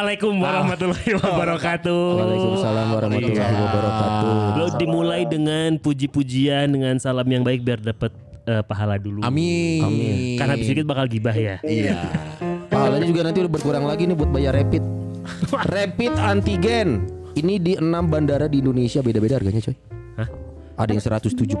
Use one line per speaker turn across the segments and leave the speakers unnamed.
Assalamualaikum warahmatullahi wabarakatuh.
Waalaikumsalam warahmatullahi wabarakatuh.
Lo dimulai dengan puji-pujian dengan salam yang baik biar dapat eh, pahala dulu.
Amin.
Amin.
Karena habis dikit bakal gibah ya.
Iya.
Pahalanya juga nanti udah berkurang lagi nih buat bayar rapid. rapid antigen. Ini di 6 bandara di Indonesia beda-beda harganya coy.
Hah?
Ada yang 170.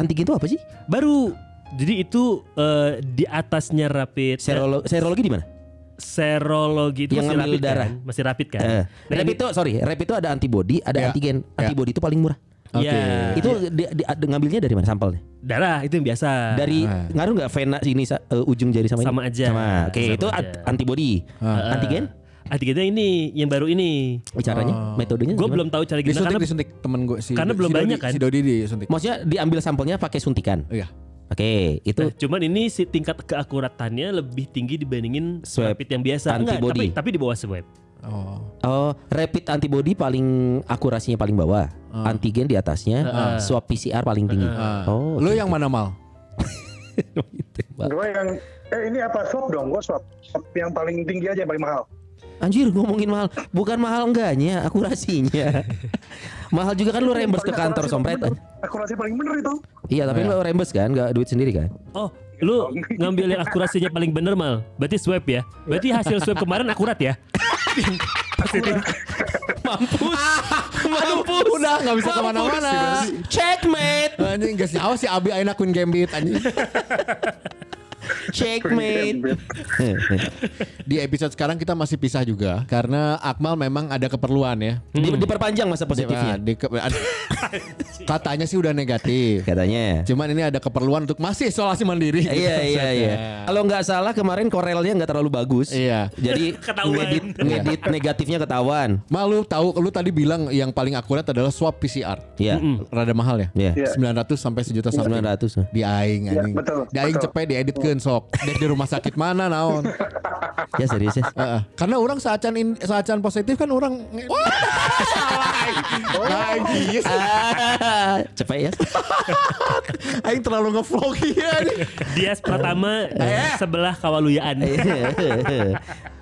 Antigen itu apa sih?
Baru jadi itu eh, di atasnya rapid
Serolo serologi di mana?
Serologi itu
Yang
masih
ngambil
rapid
darah.
kan? Masih rapid kan?
Eh,
Nah,
rapid
ini-
itu sorry, rapid itu ada antibody, ada
Ya.
antigen.
Ya.
Antibody itu paling murah.
Iya.
Itu di, di- di- ngambilnya dari mana sampelnya?
darah itu yang biasa.
Dari
Ah.
ngaruh nggak vena sini sa- eh, ujung jari sama ini?
Sama aja.
Sama. Oke,
Sama
itu
aja.
ant- antibody.
Eh,
Antigen?
Antigennya ini yang baru ini.
Caranya, metodenya
Gue
gimana?
belum tahu cara gimana
Disuntik
karena
disuntik temen gue si
karena belum
si Dodi-
banyak kan?
Si Dodi disuntik.
Maksudnya diambil sampelnya pakai suntikan.
Iya.
Oke, itu
Nah, cuman ini si tingkat keakuratannya lebih tinggi dibandingin
Swab
rapid yang biasa. Enggak,
antibody.
tapi tapi di bawah swab.
Oh.
oh rapid antibody paling akurasinya paling bawah, antigen di atasnya, swab PCR paling tinggi.
Ah.
Oh,
Lu yang mana mal?
Gue yang eh ini apa swap dong, gue swap. Swap yang paling tinggi aja yang paling mahal.
Anjir ngomongin mahal, bukan mahal enggaknya, akurasinya. mahal juga kan lu reimburse ke kantor sompret.
Akurasi paling bener itu.
Iya, tapi lu reimburse kan, nggak duit sendiri kan?
Oh, lu ngambil yang akurasinya paling bener mal. Berarti swab ya. Berarti hasil swab kemarin akurat ya. Positif.
Mampus, mampus.
Udah nggak bisa ke mana-mana.
Checkmate,
Anjing gak sih awas si Abi aina Queen Gambit anjing.
checkmate.
Di episode sekarang kita masih pisah juga karena Akmal memang ada keperluan ya.
Di, diperpanjang masa
Nah,
positifnya.
di ke- ada- katanya sih udah negatif.
Katanya.
Cuman ini ada keperluan untuk masih isolasi mandiri.
Iya iya iya. Kalau nggak salah kemarin korelnya nggak terlalu bagus.
Iya.
Jadi ngedit ngedit negatifnya ketahuan.
Malu tahu lu tadi bilang yang paling akurat adalah swab PCR.
Iya.
Rada mahal ya?
Iya.
Iya.
900 sampai sejuta something.
900.
Di aing
Iya,
anjing.
betul,
Di aing cepet dieditkeun sok. Dek di rumah sakit mana naon?
Ya serius ya.
Heeh. Karena orang saacan in, saacan positif kan orang. Lagi.
Ah, cepet ya.
Aing terlalu ngevlog ya.
Dia pertama sebelah kawaluyaan.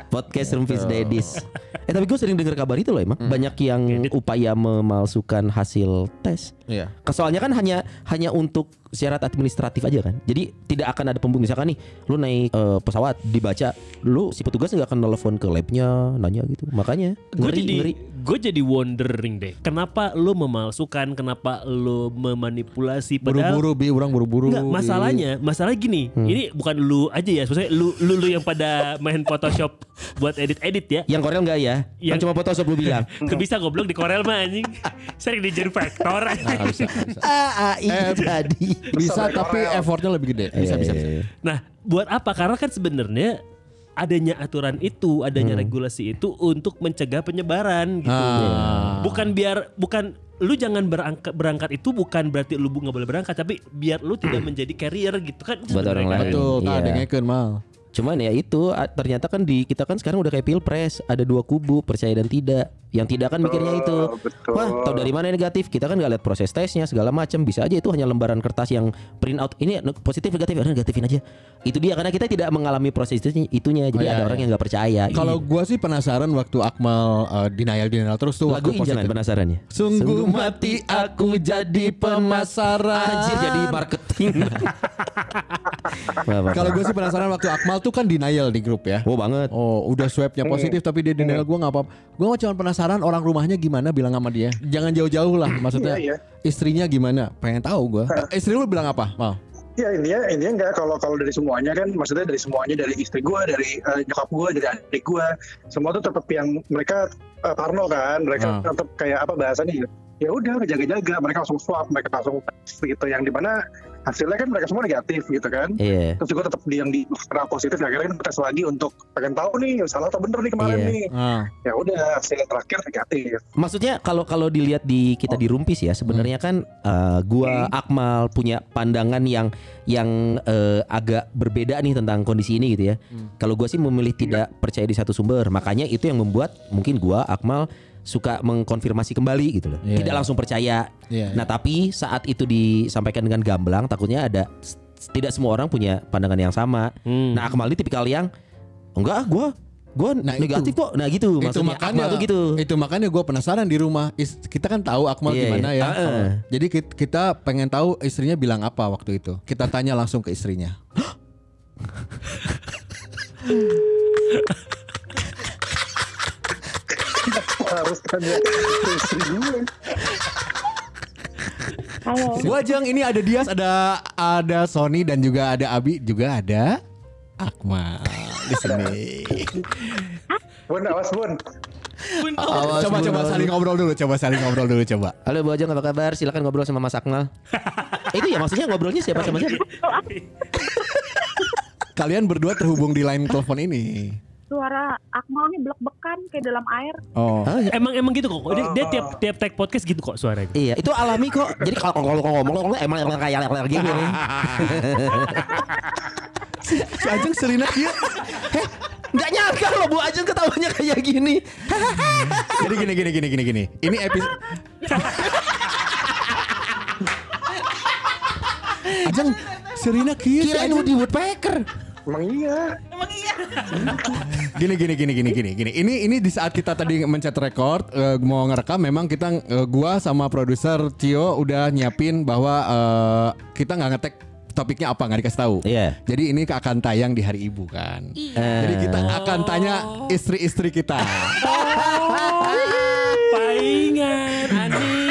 Podcast Rumpis Dedis. Eh tapi gue sering dengar kabar itu loh emang. Banyak yang upaya memalsukan hasil tes.
Iya.
Soalnya kan hanya hanya untuk syarat administratif aja kan. Jadi tidak akan ada pembungkus misalkan nih, lu naik eh, pesawat dibaca, lu si petugas nggak akan telepon ke labnya, nanya gitu. Makanya
Gue jadi
ngeri.
gue jadi wondering deh. Kenapa lu memalsukan? Kenapa lu memanipulasi? Padahal
Buru-buru bi, orang buru-buru.
Enggak, masalahnya, masalah gini. Ini bukan lu aja ya, maksudnya lu lu, lu yang pada main Photoshop buat edit-edit ya.
Yang Korel enggak ya? Yang
Yang-
cuma Photoshop lu bilang.
Kan bisa goblok di Corel mah anjing. Sering dijadi vektor.
Bisa, bisa.
Ah, AI
Eh,
jadi.
Bisa
Bisa
tapi effortnya lebih gede. Bisa, bisa, bisa.
Iya, iya.
Nah, buat apa? Karena kan sebenarnya adanya aturan itu, adanya regulasi itu untuk mencegah penyebaran gitu.
Ah.
Bukan biar bukan lu jangan berangkat berangkat itu bukan berarti lu nggak boleh berangkat tapi biar lu tidak menjadi carrier gitu kan
Buat orang
sebenarnya.
lain.
Betul,
Iya.
tak dengekeun mal.
Cuman ya itu ternyata kan di kita kan sekarang udah kayak pilpres ada dua kubu percaya dan tidak. Yang tidak kan mikirnya itu,
betul.
wah tau dari mana negatif? Kita kan nggak lihat proses tesnya segala macam. Bisa aja itu hanya lembaran kertas yang print out. Ini positif negatif, negatifin aja. Itu dia karena kita tidak mengalami proses itu itunya. Jadi
Oh, iya,
ada
iya.
orang yang nggak percaya.
Kalau
Ih,
gua sih penasaran waktu Akmal uh, denial denial terus tuh
lagu
positif.
penasarannya.
Sungguh mati aku jadi pemasaran.
Anjir jadi marketing. Wah, wah,
Kalau gue sih penasaran waktu Akmal tuh kan denial di grup ya.
Oh banget.
Oh udah swabnya positif tapi dia denial gue nggak apa-apa. Gue cuma penasaran orang rumahnya gimana bilang sama dia. Jangan jauh-jauh lah maksudnya.
Iya, iya.
Istrinya gimana? Pengen tahu gue. Istri lu bilang apa? Mal?
Ya intinya intinya enggak kalau kalau dari semuanya kan maksudnya dari semuanya dari istri gue, dari eh, nyokap gue, dari adik gue, semua tuh tetap yang mereka eh, parno kan, mereka
Ah.
tetap kayak apa bahasanya ya? ya udah jaga-jaga mereka langsung swab mereka langsung tes gitu yang di mana hasilnya kan mereka semua negatif gitu kan
Iya.
terus juga tetap di yang di karena positif akhirnya kan tes lagi untuk pengen tahu nih salah atau bener nih kemarin
Iya.
nih
Ah.
ya udah hasil terakhir negatif
Maksudnya kalau kalau dilihat di kita di Rumpis ya sebenarnya kan eh, gua Akmal punya pandangan yang yang eh, agak berbeda nih tentang kondisi ini gitu ya. Kalau gua sih memilih tidak percaya di satu sumber, makanya itu yang membuat mungkin gua Akmal suka mengkonfirmasi kembali gitu loh.
Iya.
Tidak langsung percaya.
Iya,
Nah, tapi saat itu disampaikan dengan gamblang takutnya ada tidak semua orang punya pandangan yang sama.
Hmm.
Nah, Akmal ini tipikal yang enggak ah, gua gua
Nah,
negatif kok. Nah, gitu
itu
maksudnya
makanya
Akmal tuh gitu.
itu makanya gue penasaran di rumah Is- kita kan tahu Akmal
Iya,
gimana
iya.
ya
Ah, ah.
jadi kit- kita pengen tahu istrinya bilang apa waktu itu kita tanya langsung ke istrinya
harus tanya istri gue
Halo.
Bu Ajeng ini ada Dias ada ada Sony dan juga ada Abi juga ada Akmal di sini
bun awas bun
Awas,
coba coba
Bun.
saling ngobrol dulu coba saling ngobrol dulu coba
Halo Bu Ajeng apa kabar? Silakan ngobrol sama Mas Akmal. itu ya maksudnya ngobrolnya siapa sama siapa?
kalian berdua terhubung di line telepon ini
Suara Akmal nih blek-bekan kayak dalam air.
oh
Oh, ya.
Emang emang gitu kok. Dia, dia tiap tiap tag podcast gitu kok suaranya.
Iya, itu alami kok. Jadi kalau kalau kalau ngomong ngomong emang emang kayak ler gitu nih.
si Ajeng Serina kia
Enggak nyangka loh Bu Ajeng ketawanya kayak gini.
jadi gini gini gini gini gini ini episode Ajeng Serina kia si
Kirain. Woody Woodpecker.
Emang iya.
Gini gini gini gini gini gini. Ini ini di saat kita tadi mencet record eh, mau ngerekam memang kita eh, gua sama produser Cio udah nyiapin bahwa eh, kita nggak ngetek topiknya apa nggak dikasih tahu.
Iya.
jadi ini akan tayang di hari ibu kan? Jadi kita akan tanya istri-istri kita.
Paingan aneh.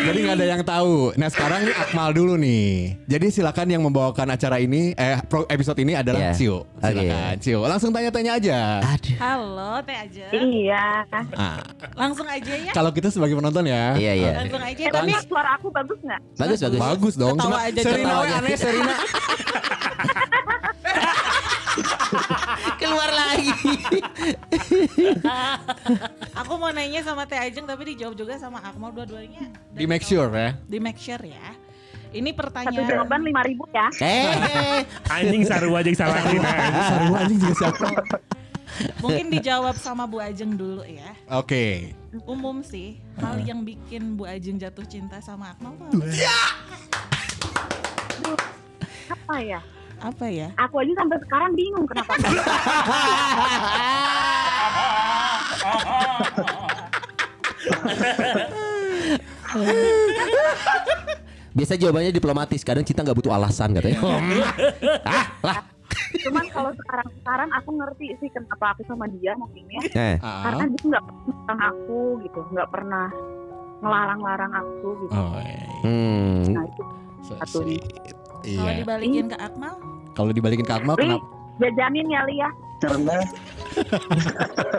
Jadi nggak ada yang tahu nah sekarang nih Akmal dulu nih jadi silakan yang membawakan acara ini eh pro- episode ini adalah
Iya.
Cio silakan Cio langsung tanya-tanya aja
Aduh.
Halo, Teh aja.
Iya.
Ah,
Langsung aja ya.
kalau kita sebagai penonton ya
Iya iya.
Langsung aja.
Eh, tapi suara aku bagus nggak?
Bagus bagus.
Bagus dong.
Ketawa
Cuma
aja,
Serina aneh Serina.
Keluar lagi.
Aku mau nanya sama Teh Ajeng tapi dijawab juga sama Akmal dua-duanya.
Di make sure ya.
Di make sure ya. Ini
Satu
pertanyaan.
jawaban lima ribu ya.
Eh.
Anjing saru aja yang salah
Saru anjing juga siapa?
Mungkin dijawab sama Bu Ajeng dulu ya.
Oke.
Umum sih, hal yang bikin Bu Ajeng jatuh cinta sama Akmal tuh apa?
Apa ya?
Apa ya?
Aku aja sampai sekarang bingung kenapa.
Biasa jawabannya diplomatis. Kadang kita nggak butuh alasan katanya. ah lah.
Cuman kalau sekarang sekarang aku ngerti sih kenapa aku sama dia mungkin ya.
Eh.
Karena
Ah.
dia nggak pernah aku gitu, nggak pernah ngelarang-larang aku gitu.
Oh, iya.
Hmm.
Nah itu Satu.
Sweet.
Kalau
Iya.
dibalikin ke Akmal,
Kalau dibalikin ke Akmal kenapa?
jajanin ya Lia.
karena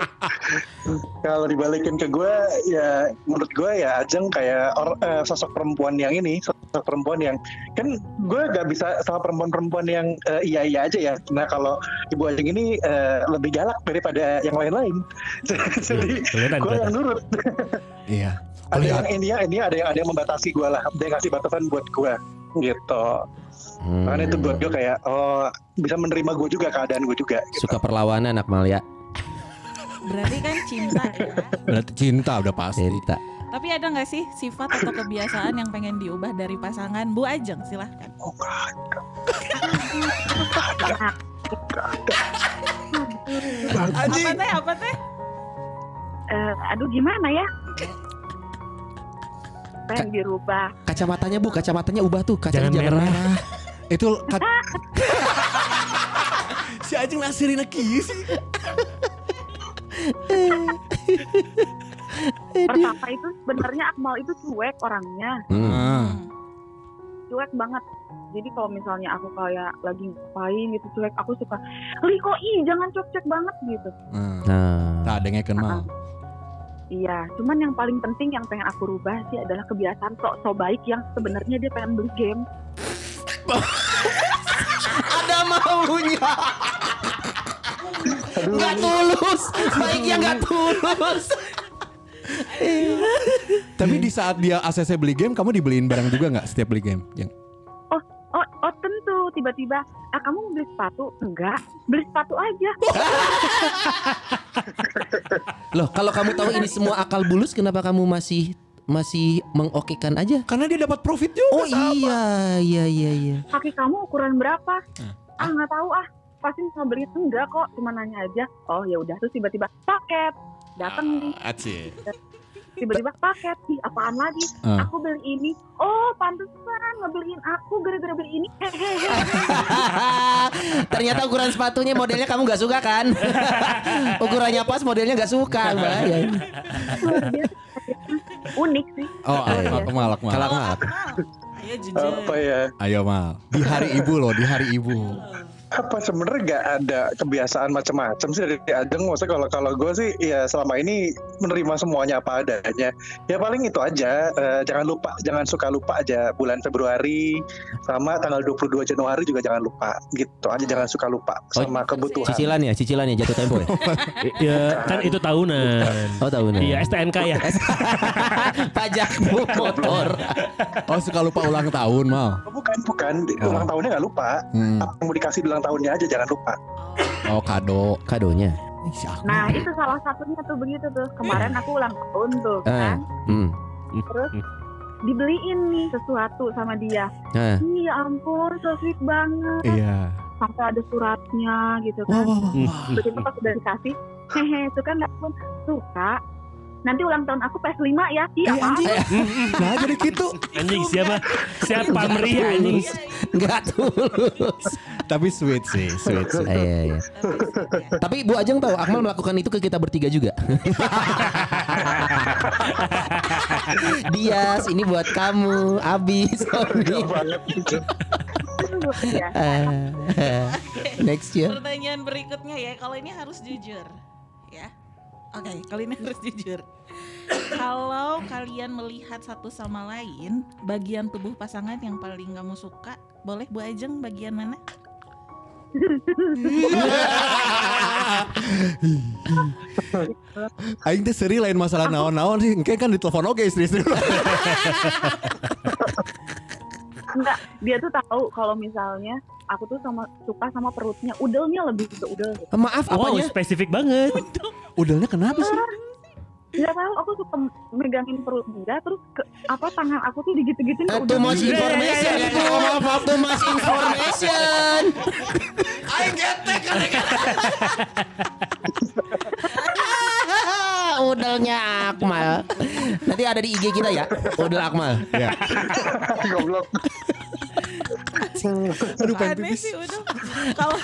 kalau dibalikin ke gue ya menurut gue ya Ajeng kayak or- eh, sosok perempuan yang ini sosok perempuan yang kan gue gak bisa sama perempuan-perempuan yang eh, iya iya aja ya nah kalau ibu Ajeng ini eh, lebih galak daripada yang lain-lain jadi
Kelihatan,
gue yang nurut
Iya.
ada yang ini ya ini ada yang ada yang membatasi gue lah yang ngasih batasan buat gue gitu
Hmm.
makanya itu buat gue kayak oh bisa menerima gue juga keadaan gue juga gitu.
Suka perlawanan Akmal ya.
berarti kan cinta ya.
Berarti cinta udah pasti.
Cinta.
Tapi ada nggak sih sifat atau kebiasaan yang pengen diubah dari pasangan Bu Ajeng? Silahkan.
oh.
Apa teh? Apa teh?
Eh, aduh gimana ya? Pengen dirubah.
Kacamatanya bu, kacamatanya ubah tuh. Kacanya
Jangan
jangan,
merah.
merah.
Itu kat... si Ajeng nasirin lagi sih.
Pertama itu sebenarnya Akmal itu cuek orangnya,
Hmm.
Ah.
cuek banget. Jadi kalau misalnya aku kayak lagi ngapain gitu cuek, aku suka, Li kok ih jangan cuek-cuek banget gitu.
Ah.
Nah.
Tak ada ngeken mal.
Iya, cuman yang paling penting yang pengen aku rubah sih adalah kebiasaan sok-sok baik yang sebenarnya dia pengen beli game.
Ada maunya. Nggak tulus. Baiknya nggak tulus.
Tapi di saat dia ACC beli game, kamu dibeliin barang juga nggak setiap beli game? Yang
tiba-tiba, ah kamu mau beli sepatu? Enggak, beli sepatu aja.
Loh, kalau kamu tahu ini semua akal bulus, kenapa kamu masih masih mengokekan aja?
karena dia dapat profit juga.
Oh iya, iya, iya, iya.
Kaki kamu ukuran berapa? Ah nggak tahu ah, pasti mau beli enggak kok, cuma nanya aja. Oh ya udah terus tiba-tiba paket datang nih,
Aci.
Tiba-tiba paket ih apaan lagi?
Ah.
Aku beli ini. Oh pantesan ngebeliin aku gara-gara beli ini. Hehehe.
Ternyata ukuran sepatunya modelnya kamu nggak suka kan? Ukurannya pas, modelnya nggak suka. Ya.
Biasa. Unik sih.
Oh. Akmal, Akmal.
Kalau
Kalau
Akmal.
Akmal, ayo jujur.
Apa ya?
Ayo mal. Di hari ibu loh, di hari ibu.
Apa sebenarnya nggak ada kebiasaan macam-macam sih dari Ajeng maksudnya kalau kalau gue sih ya selama ini menerima semuanya apa adanya ya paling itu aja eh, jangan lupa jangan suka lupa aja bulan Februari sama tanggal 22 Januari juga jangan lupa gitu aja jangan suka lupa sama kebutuhan
Cicilan ya, cicilan ya jatuh tempo ya.
Ya kan itu tahunan.
Oh tahu nih.
Iya STNK ya.
Pajak motor.
Oh suka lupa ulang tahun mal.
Oh, bukan bukan ulang tahunnya nggak lupa
Hmm.
apa yang mau dikasih di ulang tahunnya aja jangan lupa
Oh kado.
Kadonya.
Nah itu salah satunya tuh begitu tuh. Kemarin aku ulang tahun tuh
Eh.
kan.
Hmm.
Terus dibeliin nih sesuatu sama dia.
Nah.
Ih ya ampun, so sweet banget.
Iya.
Sampai ada suratnya gitu kan.
wah, wah.
Tiba-tiba pas udah dikasih, hehe, suka nggak pun? Suka. Nanti ulang tahun aku PS5 ya. Ih,
Eh,
apa?
anjing. Nah jadi gitu.
Anjing siapa? Siapa meriah anjing?
Enggak tulus.
Tapi sweet sih, sweet sih.
Iya, iya, iya. Tapi Bu Ajeng tahu Akmal melakukan itu ke kita bertiga juga. Dias, ini buat kamu. Abi, Sony.
Ya.
Ah, Next ya.
Pertanyaan berikutnya ya, kalau ini harus jujur, ya. Oke, kali ini harus jujur. Kalau kalian melihat satu sama lain, bagian tubuh pasangan yang paling kamu suka, boleh Bu Ajeng bagian mana?
Aing teh seri lain masalah naon-naon sih. Engke kan ditelepon oke istri-istri.
Enggak, dia tuh tahu kalau misalnya aku tuh sama suka sama perutnya, udelnya lebih ke udel. gitu.
Maaf,
Wow
apanya?
spesifik banget.
Udelnya kenapa sih?
Enggak tahu, aku suka megangin perut dia, terus ke, apa tangan aku tuh digitu-gituin udel.
Too much
Iya, iya,
information
iya,
itu. Maaf, maaf, too much information. Udelnya Akmal. Nanti ada di IG kita ya. Udel Akmal.
Ya.
goblok
Aduh pengen
Aneh
pipis.
sih udah. Kalau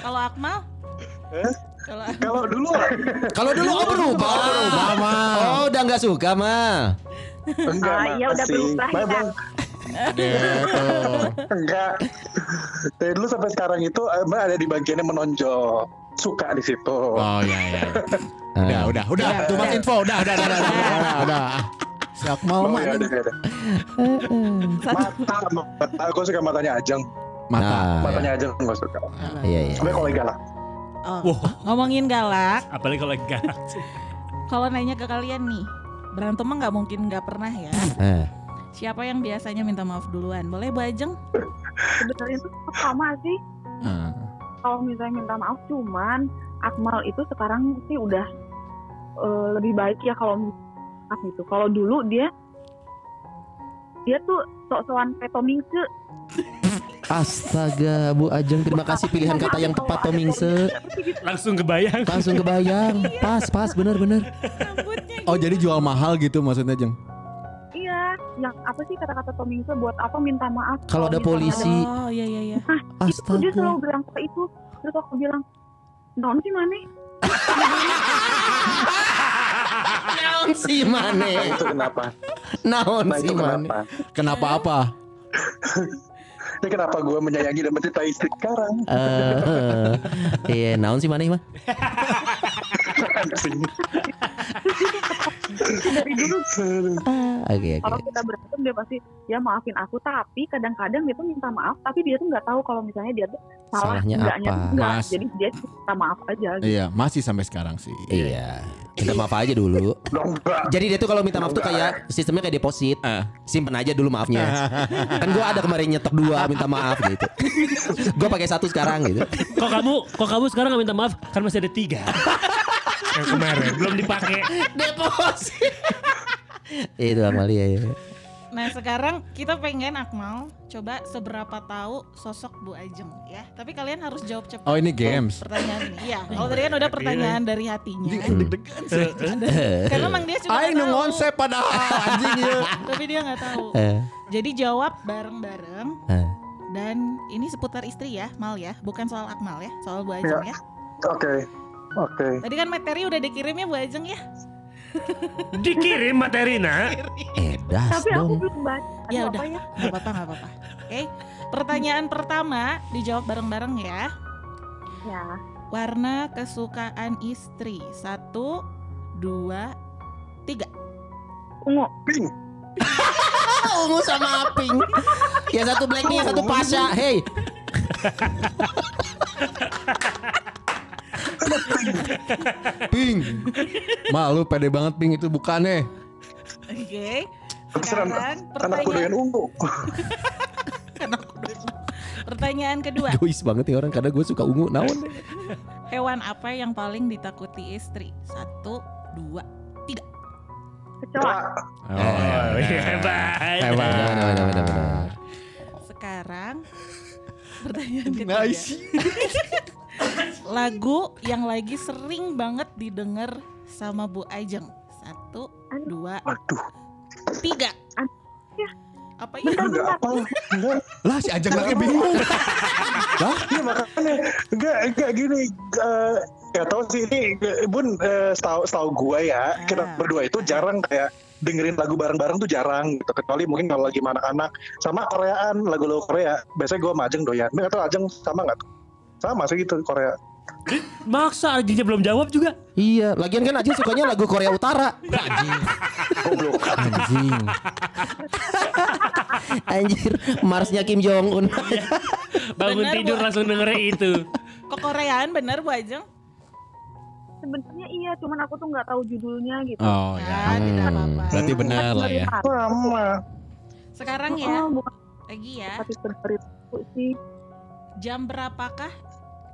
kalau Akmal? Kalau Akmal?
kalau dulu
Kalau dulu oh berubah. Oh, udah nggak suka mah.
enggak
Ah, iya, udah berubah ya.
Gitu.
enggak dari dulu sampai sekarang itu emang ada di bagiannya menonjol suka di situ
Oh iya iya. Udah, udah, udah.
Udah,
much
udah.
info. Udah, udah, udah, udah. Udah, udah. Si Akmal
Oh, ya, ada, ada. mata mata aku suka matanya Ajeng
mata.
Nah,
matanya Ajeng gue suka
Iya, iya.
tapi kolega lah
Oh, ngomongin galak,
Apalagi kalau galak.
kalau nanya ke kalian nih, berantem mah nggak mungkin nggak pernah ya.
Eh,
Siapa yang biasanya minta maaf duluan? Boleh Bu Ajeng?
Sebenarnya sama sih.
Hmm.
Kalau misalnya minta maaf, cuman Akmal itu sekarang sih udah eh, lebih baik ya kalau maaf gitu. Kalau dulu dia dia tuh sok-sokan petomingse
Astaga, Bu Ajeng, terima kasih pilihan kata yang tepat Tomingse.
Langsung kebayang.
Langsung kebayang. Pas, pas, bener, bener.
Rambutnya
Oh jadi jual mahal gitu maksudnya Jeng?
Yang apa sih kata-kata tomingse buat apa minta maaf?
Kalau ada polisi.
Oh iya iya iya.
itu dia
Astaga.
selalu bilang ke itu. Terus aku bilang, non sih mana?
Naon si Mane?
itu kenapa
Naon
nah
si
itu
Mane?
kenapa
apa?
ini kenapa gue menyayangi dan mencintai istri sekarang
Eh, Iya, naon si Mane mah?
dari dulu
Oke oke.
kalau kita berantem dia pasti ya maafin aku tapi kadang-kadang dia tuh minta maaf tapi dia tuh nggak tahu kalau misalnya dia tuh salah
Salahnya
enggaknya
apa?
enggak
Mas.
jadi dia cuma minta maaf aja gitu.
Iya, masih sampai sekarang sih.
Iya. Minta maaf aja dulu. Jadi dia tuh kalau minta maaf tuh kayak sistemnya kayak deposit. Simpen aja dulu maafnya. kan gua ada kemarin nyetok dua minta maaf gitu. gua pakai satu sekarang gitu.
Kok kamu kok kamu sekarang nggak minta maaf? Kan masih ada tiga. Yang kemarin belum dipakai.
Deposit. Itu Amalia ya.
Nah sekarang kita pengen Akmal coba seberapa tahu sosok Bu Ajeng ya. Tapi kalian harus jawab cepat.
Oh, ini games.
Pertanyaan ini. Iya. Kalau tadi kan udah pertanyaan dari hatinya. Karena emang dia cuma tahu.
ngonsep padahal anjing ya.
Tapi dia nggak tahu.
Eh,
Jadi jawab bareng-bareng.
eh.
Dan ini seputar istri ya, Mal ya, bukan soal Akmal ya, soal Bu Ajeng ya.
Oke. Oke.
Tadi kan materi udah dikirim ya Bu Ajeng ya.
Dikirim materina.
Eh, das
tapi aku
dong.
belum baca
Ya udah,
apa ya
nggak apa-apa, nggak apa-apa. Oke, pertanyaan pertama dijawab bareng-bareng ya.
ya
Warna kesukaan istri satu, dua, tiga.
ungu
Pink.
Ungu sama Pink. Yang satu Blackpink, yang satu Pasha. Hey,
Ping. Malu pede banget Ping itu bukannya.
Oke. Sekarang pertanyaan,
ungu.
pertanyaan kedua.
egois banget nih orang karena gue suka ungu. Naon?
Hewan apa yang paling ditakuti istri? Satu, dua, tiga.
kecoa
Oh, iya, hebat.
Hebat.
Benar, benar, benar, benar.
Sekarang pertanyaan ketiga. Lagu yang lagi sering banget didengar sama Bu Ajeng. Satu, dua,
Aduh.
tiga.
Ya.
Apa ya?
Enggak apa. Enggak.
Lah si Ajeng lagi bingung.
Iya makanya enggak enggak gini eh ya tahu sih ini Bun eh, setahu setahu gua ya kita
Ah.
berdua itu jarang kayak dengerin lagu bareng-bareng tuh jarang gitu kecuali mungkin kalau lagi mana anak sama Koreaan lagu-lagu Korea biasanya gua sama Ajeng doyan tahu Ajeng sama nggak tuh sama sih gitu Korea
Maksa aja belum jawab juga.
Iya, lagian kan Aji sukanya lagu Korea Utara.
goblok
Anjing.
Anjir, Marsnya Kim Jong Un.
Bangun
Benar,
tidur
Bu.
langsung dengerin itu.
Kok Koreaan bener Bu Ajeng?
sebenarnya iya cuman aku tuh nggak tahu judulnya gitu
Oh
Ya,
ya.
tidak
Hmm.
apa-apa.
Berarti benar lah ya.
sama
Sekarang ya,
oh, bukan
lagi ya.
itu sih
Jam berapakah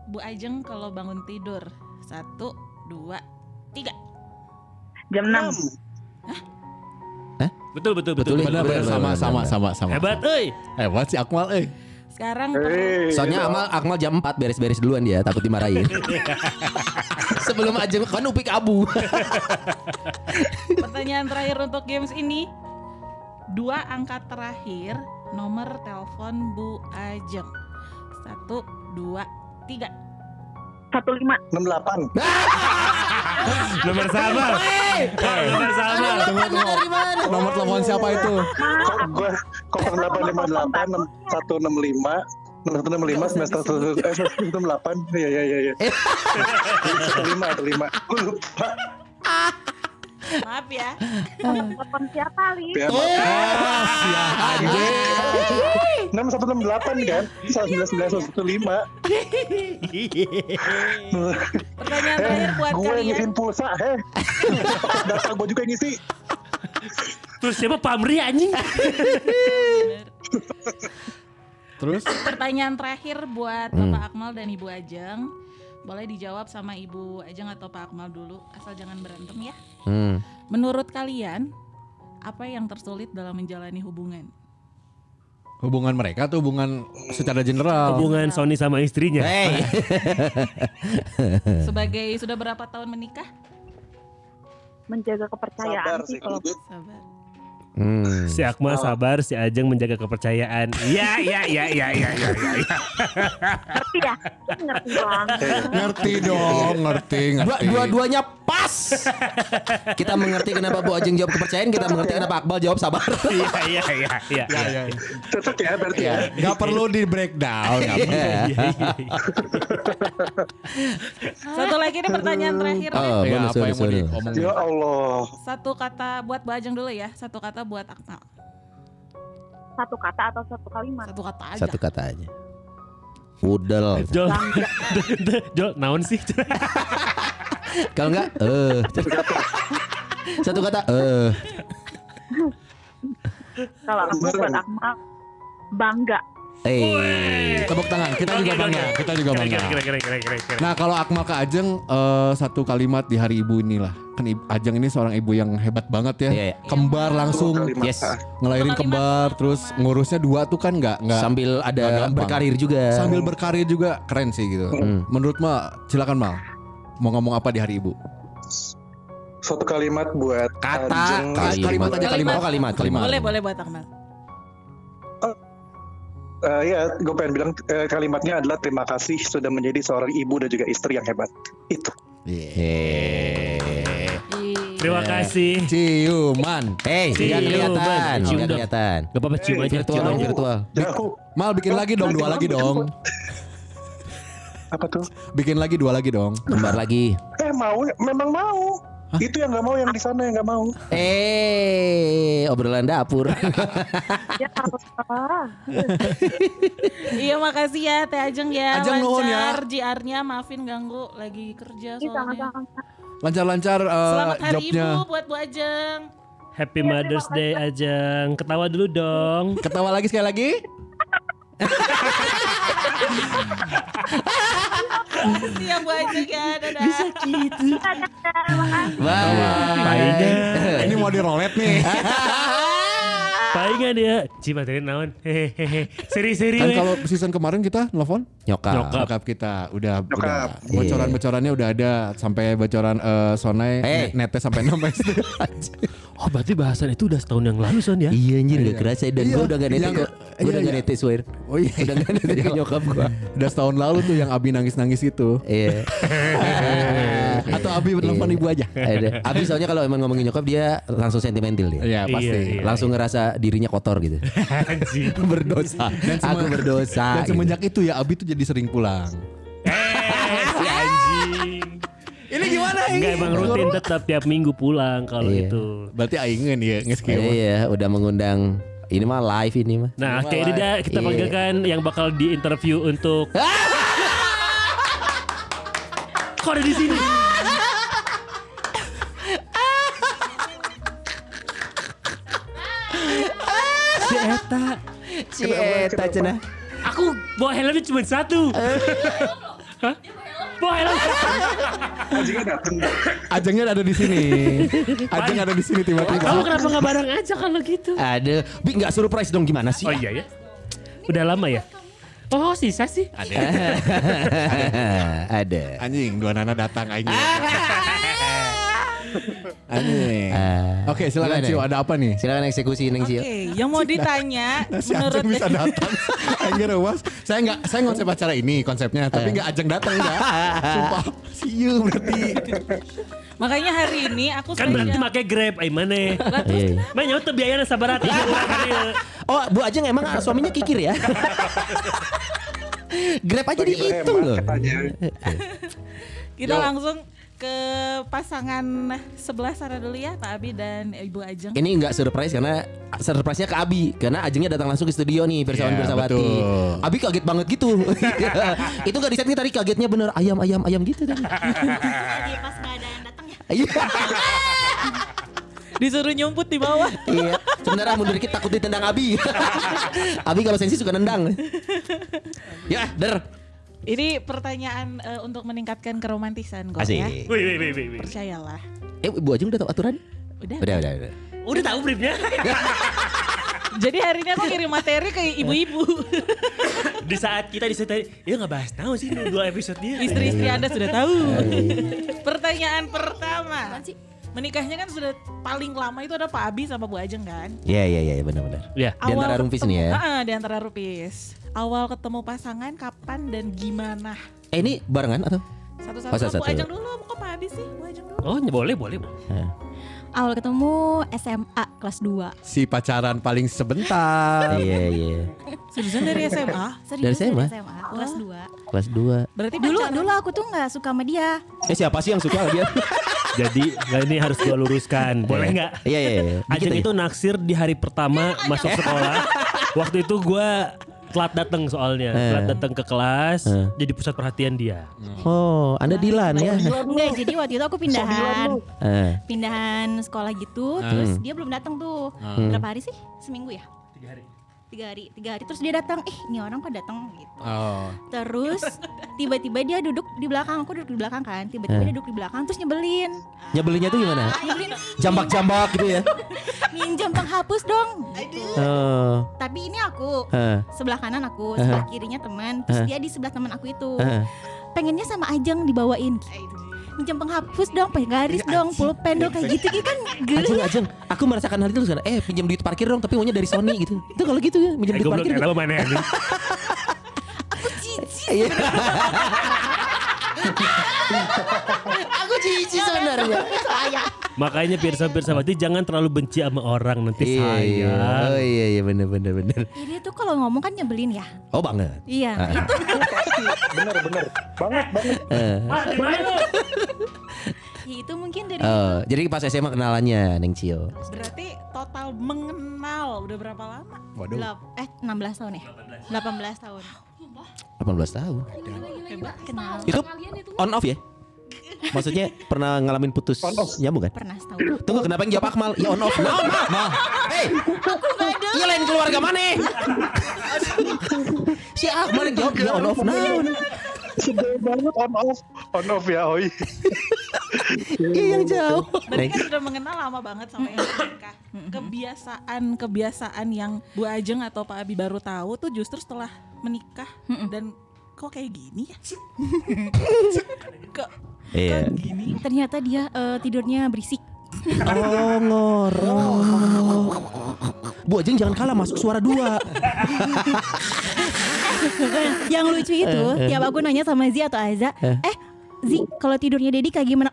Bu Ajeng kalau bangun tidur? Satu, dua, tiga.
jam 6
Betul betul
Betul,
betul.
Benar benar sama sama sama sama.
Hebat, euy.
Hebat si Akmal eh.
Sekarang
Eh,
Soalnya Akmal, Akmal jam 4 beres-beres duluan dia, takut dimarahin. Sebelum aja kan upik abu.
pertanyaan terakhir untuk games ini. Dua angka terakhir nomor telepon Bu Ajeng. Satu, dua, tiga.
satu lima
68
Nomor sama. Eh, Nomor sama.
Tunggu tunggu. Nomor telepon siapa itu?
kok gue 0858 165 165 semester eh 168 iya iya iya iya 15 15 gue lupa
Maaf ya.
telepon siapa li
ya
Oh.
Ah, si anjing.
6168 kan 1915
Pertanyaan terakhir buat
gue
kalian.
ngisiin pulsa heh data gue juga ngisi
Terus siapa Pamri anjing?
Terus
Pertanyaan terakhir buat
Hmm.
Bapak Akmal dan Ibu Ajeng. Boleh dijawab sama Ibu Ajeng atau Pak Akmal dulu, asal jangan berantem ya.
Hmm.
Menurut kalian, apa yang tersulit dalam menjalani hubungan?
Hubungan mereka tuh hubungan secara general.
Hubungan Sony sama istrinya.
Hey.
Sebagai sudah berapa tahun menikah?
menjaga kepercayaan
sabar
sih kalau
Sabar.
Hmm.
Si Akmal sabar, si Ajeng menjaga kepercayaan. Iya, iya, iya, iya, iya, iya, iya. iya.
Ngerti ya? Ngerti banget.
Ngerti dong, ngerti, ngerti.
dua-duanya pas. kita mengerti kenapa Bu Ajeng jawab kepercayaan, kita mengerti kenapa Akmal jawab sabar.
Iya, iya, iya, iya.
Ya, ya.
Cocok ya berarti ya.
Gak perlu di breakdown. nggak perlu.
Iya.
Satu lagi nih pertanyaan terakhir. ya.
Oh,
Ya, apa yang mau diomongin?
Ya Allah.
Satu kata buat Bu Ajeng dulu ya. Satu kata buat Akmal.
Satu kata atau satu kalimat?
Satu kata aja.
Satu kata aja. Udel.
Jol, Jol, naon sih?
Kalau enggak, eh. Satu kata, eh.
Kalau aku buat Akmal, bangga.
Eh.
Tepuk tangan, kita juga bangga, kita juga bangga.
Kira, kira, kira, kira, kira.
Nah kalau Akmal ke Ajeng eh, satu kalimat di hari ibu inilah kan Ajeng ini seorang ibu yang hebat banget ya
Iya, iya.
kembar langsung
Kalimat.
Yes.
ngelahirin
kalimat.
kembar terus ngurusnya dua tuh kan nggak nggak
Sambil ada
gampang.
berkarir juga.
sambil berkarir juga keren sih gitu
Hmm.
menurut Ma silakan Mal mau ngomong apa di hari ibu
Satu kalimat buat
Kata,
Ajeng.
kalimat aja kalimat
Oh, kalimat, kalimat.
Boleh, boleh buat Akmal.
Eh, ya, gue pengen bilang eh, kalimatnya adalah terima kasih sudah menjadi seorang ibu dan juga istri yang hebat. Itu.
Eh.
Terima kasih.
ciuman
Eh,
Cium,
nggak kelihatan,
cium
nggak
dong.
kelihatan.
Gak apa-apa cium aja.
Virtual dong, virtual.
Mal bikin lagi dong dua lagi dong
Apa tuh?
bikin lagi dua lagi dong
Kembar lagi.
Eh mau, memang mau. Itu yang nggak mau yang di sana yang nggak mau.
Eh, obrolan dapur.
Ya.
Iya makasih ya Teh Ajeng ya.
Ajeng nuhun ya.
Lancar JR-nya maafin ganggu lagi kerja
Ini
soalnya.
lancar-lancar eh,
Selamat hari
jobnya
Ibu buat Bu Ajeng.
Happy Mother's Day Ajeng. Ketawa dulu dong.
ketawa lagi sekali lagi
Makasih ya Bu Ajeng ya. Dadah. Bisa
gitu.
Wah,
Palingan.
ini mau di rolet nih
Palingan dia. Ci materi naon. Hehehe. Seri-seri.
kan kalau season kemarin kita nelfon
Nyokap.
Nyokap.
Bokap kita udah
Nyokap.
udah bocoran-bocorannya udah ada sampai bocoran eh, Sonai
Eh.
net- netnya sampai 6 SD.
Oh berarti bahasan itu udah setahun yang lalu Son ya?
Iya anjir gak kerasa dan
Iya,
gue udah gak nete
yang-
kok.
iya,
Gue udah gak
iya.
nete swear.
Oh iya.
Udah gak nete ke nyokap gue.
udah setahun lalu tuh yang Abi nangis-nangis itu.
Iya.
Atau Abi
Iya.
ibu aja.
Abis soalnya kalau emang ngomongin nyokap dia langsung sentimental dia.
Iya pasti.
Iya, iya.
Langsung ngerasa dirinya kotor gitu. Berdosa. Aku berdosa.
Dan
gitu.
semenjak itu ya Abi tuh jadi sering pulang. Ini gimana
Enggak emang rutin tetap tiap minggu pulang kalau
Iya.
itu.
Berarti aingen ya nges kieu mah.
Iya, udah mengundang ini mah live ini mah.
Nah, kayak ini dah kita
Iya.
panggilkan yang bakal di interview untuk Kok ada di sini? si Eta,
Si Eta cenah.
aku bawa helmnya cuma satu. Hah? Bawa helm.
Ajengnya dateng.
Ajengnya ada di sini. Ajeng ada di sini tiba-tiba.
Kamu kenapa nggak bareng aja kalau gitu?
Ada, bi nggak surprise dong gimana sih?
Oh iya ya. Udah lama ya? Oh sisa sih. Ada.
Ada.
Anjing, dua nana datang aing. Anjing.
Ah.
Oke, silakan? Cio, ada apa nih?
Silakan eksekusi Neng
Oke,
Cio.
yang mau ditanya
Si
menurut
Ajeng bisa datang. Aing rewas. Saya enggak saya konsep acara ini konsepnya, tapi enggak Ajeng datang enggak. Sumpah. See you berarti.
makanya hari ini aku
Kan berarti pakai Grab ay mana?
Lah, terus
Iya.
kenapa?
Mah nyawa biayanya sabarat tiga bulan kali ya.
Oh, Bu Ajeng emang suaminya kikir ya? Grab aja dihitung loh.
kita
Yo.
langsung ke pasangan sebelah sana dulu ya Pak Abi dan Ibu Ajeng.
Ini enggak surprise karena surprise-nya ke Abi karena Ajengnya datang langsung ke studio nih Pirsawan
Iya,
Pirsawati.
betul.
Abi kaget banget gitu. Itu enggak disetting tadi kagetnya bener ayam ayam ayam gitu tadi.
Pas nggak ada yang datang ya.
Iya.
Disuruh nyumput di bawah.
Iya. Sebenarnya mundur dikit takut ditendang Abi. Abi kalau sensi suka nendang. Ya, der.
Ini pertanyaan eh, untuk meningkatkan keromantisan kok ya.
Asik.
Wih, wih, wih, wih, wih.
Percayalah.
Eh, Bu Ajeng udah tahu aturan?
Udah.
Udah, udah, udah.
Udah tahu briefnya?
Jadi hari ini aku kirim materi ke ibu-ibu.
di saat kita di tadi, ya nggak bahas tahu sih dua episode dia.
Istri-istri Anda sudah tahu. Pertanyaan pertama. Menikahnya kan sudah paling lama itu ada Pak Abi sama Bu Ajeng kan.
Iya iya iya benar-benar.
Ya.
Di antara Rumpis
ketemu-
nih ya.
Ah, di antara Rumpis. Awal ketemu pasangan kapan dan gimana?
Eh ini barengan atau?
Satu-satu
Oh, satu-satu.
Bu Ajeng dulu, kok Pak Abi sih? Bu Ajeng dulu.
Oh, ya boleh, boleh.
Eh.
Awal ketemu SMA kelas 2.
Si pacaran paling sebentar.
Iya iya.
Seriusan dari SMA?
Serius
Dari SMA?
SMA kelas 2.
Kelas 2
Berarti
Dulu
pacaran-
dulu aku tuh nggak suka sama dia.
Eh siapa sih yang suka sama dia?
Jadi, nah ini harus gue luruskan. Boleh nggak?
Iya iya iya.
Ajeng itu naksir di hari pertama masuk sekolah. Waktu itu gue telat datang soalnya,
Eh.
telat datang ke kelas,
Eh.
jadi pusat perhatian dia.
Oh, Anda Dilan ya.
Enggak, jadi waktu itu aku pindahan.
Eh.
Pindahan sekolah gitu, terus dia belum datang tuh. Berapa hari sih? Seminggu ya?
Tiga hari.
Tiga hari. Terus dia datang, eh ini orang kok datang gitu.
Oh.
Terus tiba-tiba dia duduk di belakang, aku duduk di belakang kan. Tiba-tiba dia duduk di belakang, terus nyebelin.
Nyebelinnya tuh gimana?
Nyebelin,
Jambak-jambak gitu ya.
minjem penghapus dong. Gitu.
Oh.
Tapi ini aku,
Eh.
sebelah kanan aku, sebelah kirinya teman, terus dia di sebelah teman aku itu.
Eh.
Pengennya sama Ajeng dibawain gitu. Minjem penghapus dong, garis dong, pulpen dong kayak gitu, gitu kan
Ajeng,
geli ya.
Ajeng, aku merasakan hal itu sekarang. Eh, pinjam duit parkir dong, tapi maunya dari Sony gitu. Itu kalau gitu ya, pinjam
Eh,
duit parkir.
belum tahu mana anjing.
Iya. Aku cici sebenarnya.
Makanya pirsa-pirsa berarti jangan terlalu benci sama orang nanti
Iya, iya.
sayang.
Oh iya iya bener bener bener.
Dia tuh kalau ngomong kan nyebelin ya.
Oh banget.
Iya, nah itu
Bener-bener. Banget, banget.
Eh.
ya itu mungkin dari
Oh, jadi pas SMA kenalannya Neng Cio.
Berarti total mengenal udah berapa lama?
Waduh.
Delap- eh 16 tahun ya? 18 tahun.
18 tahun.
Kenal.
Itu on off ya? Maksudnya pernah ngalamin putus nyambung kan?
Pernah setahun.
Tunggu kenapa yang jawab Akmal? Ya on off. Nah, nah, nah. Hei, iya lain keluarga mana? si Akmal yang jawab ya on off. Nah,
Sedih banget on off. On off ya, oi.
Iya yang jauh.
Berarti kan sudah mengenal lama banget sama yang menikah. Kebiasaan-kebiasaan yang Bu Ajeng atau Pak Abi baru tahu tuh justru setelah menikah dan kok kayak gini ya? kok
Iya.
gini?
Ternyata dia eh, tidurnya berisik.
Oh ngorok. Bu Ajeng jangan kalah masuk suara dua.
Yang lucu itu, tiap aku nanya sama Zi atau Aza, eh Zi, kalau tidurnya Dedi kayak gimana?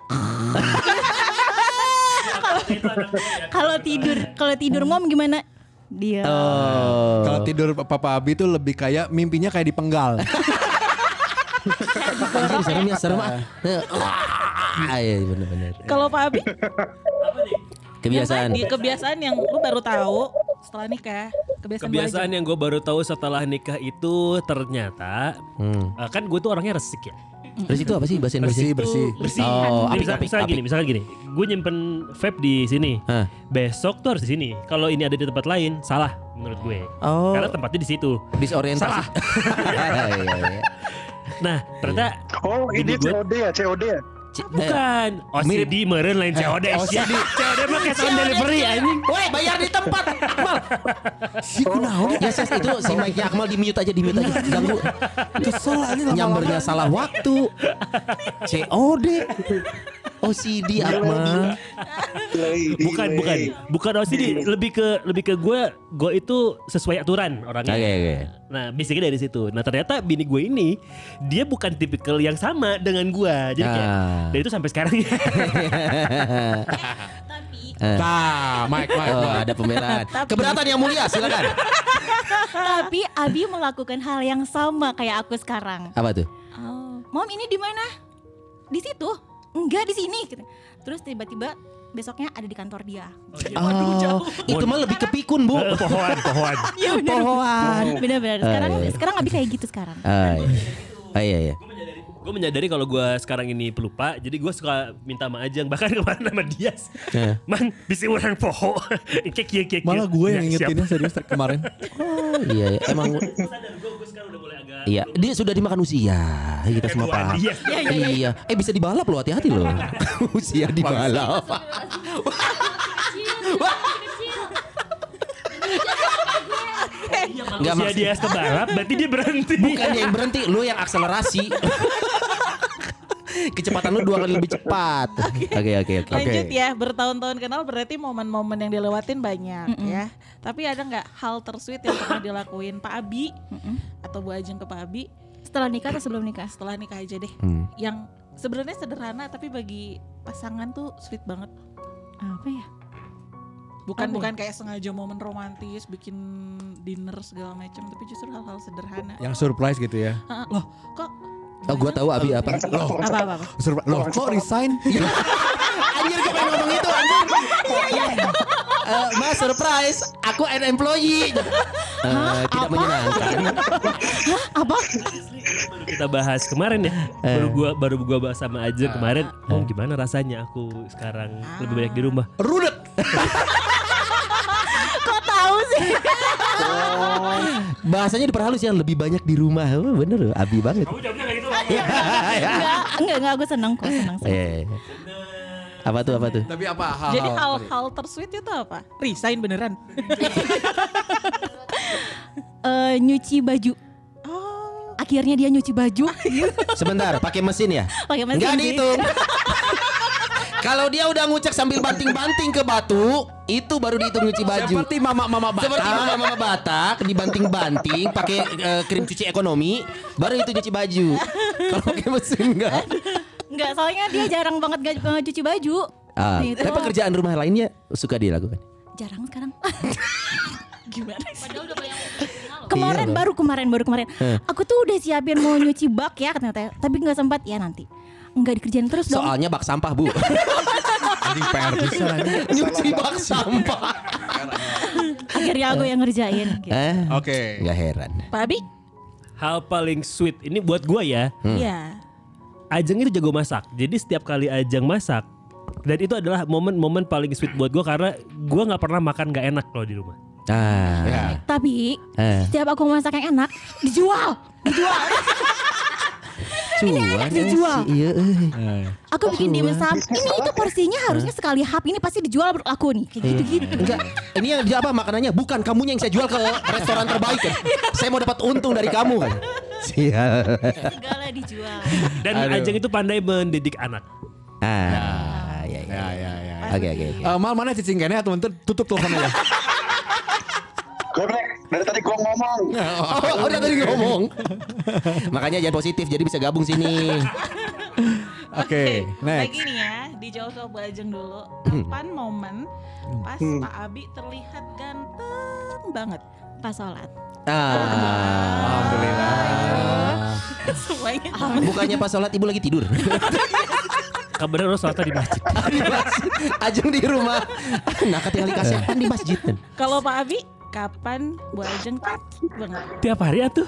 Kalau tidur, kalau tidur mom gimana? Dia.
Oh.
Kalau tidur Papa Abi tuh lebih kayak mimpinya kayak dipenggal.
Serem ya serem ah. Ah, iya benar-benar.
Kalau Pak Abi
Kebiasaan.
Kebiasaan yang lu baru tahu setelah nikah. Kebiasaan,
Kebiasaan yang gue baru tahu setelah nikah itu ternyata
Hmm.
eh, kan gue tuh orangnya resik ya.
Terus itu apa sih bahasa
Bersih,
Indonesia?
bersih.
Bersih.
Oh, apik,
Ini misal,
apik,
misalnya
apik.
gini, misalnya gini. Gue nyimpen vape di sini.
Hah.
Besok tuh harus di sini. Kalau ini ada di tempat lain, salah menurut gue.
Oh.
Karena tempatnya di situ.
Disorientasi.
Salah.
Iya, iya.
Nah, ternyata
Oh, ini COD ya, COD ya.
C- eh,
bukan. Oh,
mirip-
CD meren lain COD.
OCD.
COD mah cash on delivery anjing.
Weh, bayar di tempat. Akmal. Si kunaon? Ya, Ses, itu si mic-nya Akmal di mute aja, di mute aja. Ganggu.
Kesel ini
Nyambernya salah waktu. COD. OCD Akmal.
Bukan, bukan. Bukan OCD, lebih ke lebih ke gue gue itu sesuai aturan orangnya.
Oke, oke.
Nah, basicnya dari situ. Nah, ternyata bini gue ini dia bukan tipikal yang sama dengan gue. Jadi kayak
Ah.
Dan itu sampai sekarang ya.
Tapi
Nah, Mike, Mike,
Oh, ada pembelaan. Keberatan yang mulia, silakan.
tapi Abi melakukan hal yang sama kayak aku sekarang.
Apa tuh?
Oh, Mom ini di mana? Di situ? Enggak di sini. gitu. Terus tiba-tiba besoknya ada di kantor dia.
Oh, itu mah lebih kepikun, Bu.
Eh, pohoan, pohoan.
Iya benar.
Pohoan.
Benar-benar. Sekarang
Ah, iya.
sekarang Abi kayak gitu sekarang.
Ah, iya. Oh, iya, iya.
Gue menyadari kalau gue sekarang ini pelupa, jadi gue suka minta sama Ajeng bahkan kemarin sama dia.
Eh.
Man, bisa orang poho. Kayak kieu kieu.
Malah gue yang
Ya,
ingetinnya serius kemarin.
Oh, iya, iya. Emang
Sadar gue, gue sekarang udah mulai agak
Iya, dia sudah dimakan usia. Kita semua paham.
dia.
Iya, Eh bisa dibalap loh, hati-hati loh. usia dibalap. Nggak
Usia
maksud-
dia kebalap, berarti dia berhenti.
Bukan dia yang berhenti, lu yang akselerasi. Kecepatan lu dua kali lebih cepat. Oke oke oke.
Lanjut ya, bertahun-tahun kenal berarti momen-momen yang dilewatin banyak
Mm-mm.
ya. Tapi ada nggak hal tersweet yang pernah dilakuin Pak Abi
Mm-mm.
atau Bu Ajeng ke Pak Abi
Setelah nikah atau sebelum nikah?
setelah nikah aja deh?
Hmm.
Yang sebenarnya sederhana tapi bagi pasangan tuh sweet banget.
Apa ya?
Bukan
Apa ya?
bukan kayak sengaja momen romantis bikin dinner segala macam, tapi justru hal-hal sederhana.
Yang surprise gitu ya.
Loh, kok
Oh gua tahu Abi apa.
Loh,
apa apa? apa?
surprise. Loh, kok resign?
Anjir gue pengen ngomong itu anjir. Eh, mas surprise, aku an employee. Eh, tidak menyenangkan.
Apa?
Baru kita bahas kemarin ya. Baru gua baru gua bahas sama Ajeng kemarin. Oh gimana rasanya aku sekarang lebih banyak di rumah.
Rudet.
Bahasanya diperhalus ya lebih banyak di rumah. Oh, bener loh, Abi banget.
Kamu jawabnya kayak gitu.
enggak, enggak, enggak aku senang kok, senang. senang.
Eh. Apa tuh apa tuh?
Tapi apa hal?
Jadi hal-hal tersweet itu apa? Resign beneran.
Eh, nyuci baju.
Oh,
Akhirnya dia nyuci baju.
Sebentar, pakai mesin ya?
Pakai mesin
Enggak dihitung. Kalau dia udah ngucek sambil banting-banting ke batu, itu baru dihitung nyuci baju.
Seperti mama-mama Batak.
Seperti mama-mama Batak dibanting-banting pakai eh, krim cuci ekonomi, baru itu nyuci baju. Kalau pakai mesin enggak.
Enggak, soalnya dia jarang banget gak, gak cuci baju.
Ah,
Gitu.
tapi pekerjaan rumah lainnya suka dia lakukan.
Jarang sekarang.
gimana sih?
kemarin
Iya,
baru kemarin baru kemarin.
Eh.
Aku tuh udah siapin mau nyuci bak ya katanya, tapi nggak sempat ya nanti. Enggak dikerjain terus dong.
Soalnya bak sampah, Bu.
Anjing PR bisa
nyuci bak sampah.
Akhirnya aku yang ngerjain. Gitu.
Eh,
Oke.
Enggak heran.
Pak Abi?
Hal paling sweet ini buat gua ya.
Iya.
Ajeng itu jago masak. Jadi setiap kali Ajeng masak dan itu adalah momen-momen paling sweet buat gua karena gua nggak pernah makan nggak enak kalau di rumah.
Ah.
Ya.
Tapi
Eh,
setiap aku masak yang enak dijual, dijual.
Cuan
dijual.
sih, Iya, eh.
Eh.
Aku bikin dimsum. Ini itu porsinya harusnya sekali hap ini pasti dijual menurut aku nih. Kayak gitu-gitu.
Enggak, ini yang dia apa makanannya? Bukan kamunya yang saya jual ke restoran terbaik kan. Saya mau dapat untung dari kamu kan. Sial.
Segala dijual.
Dan
Aduh.
Ajeng itu pandai mendidik anak.
Ah, ya, ya.
Ya ya ya.
Oke, oke, oke.
Eh, mal mana cicing kayaknya teman-teman tutup teleponnya ya.
Dari tadi gua ngomong.
Oh, udah tadi ngomong. Makanya jangan positif jadi bisa gabung sini.
Oke, next.
Lagi nih ya, dijawab sama Bu Ajeng dulu.
Hmm.
Kapan momen pas
Hmm.
Pak Abi terlihat ganteng banget?
Pas sholat.
Ah.
Alhamdulillah.
Semuanya.
Bukannya pas sholat ibu lagi tidur.
Kabarnya lo sholatnya di masjid.
di masjid. Ajeng di rumah. Nah, dikasih apa di masjid kan?
Kalau Pak Abi, kapan Bu Ajeng cantik banget?
Tiap hari atuh.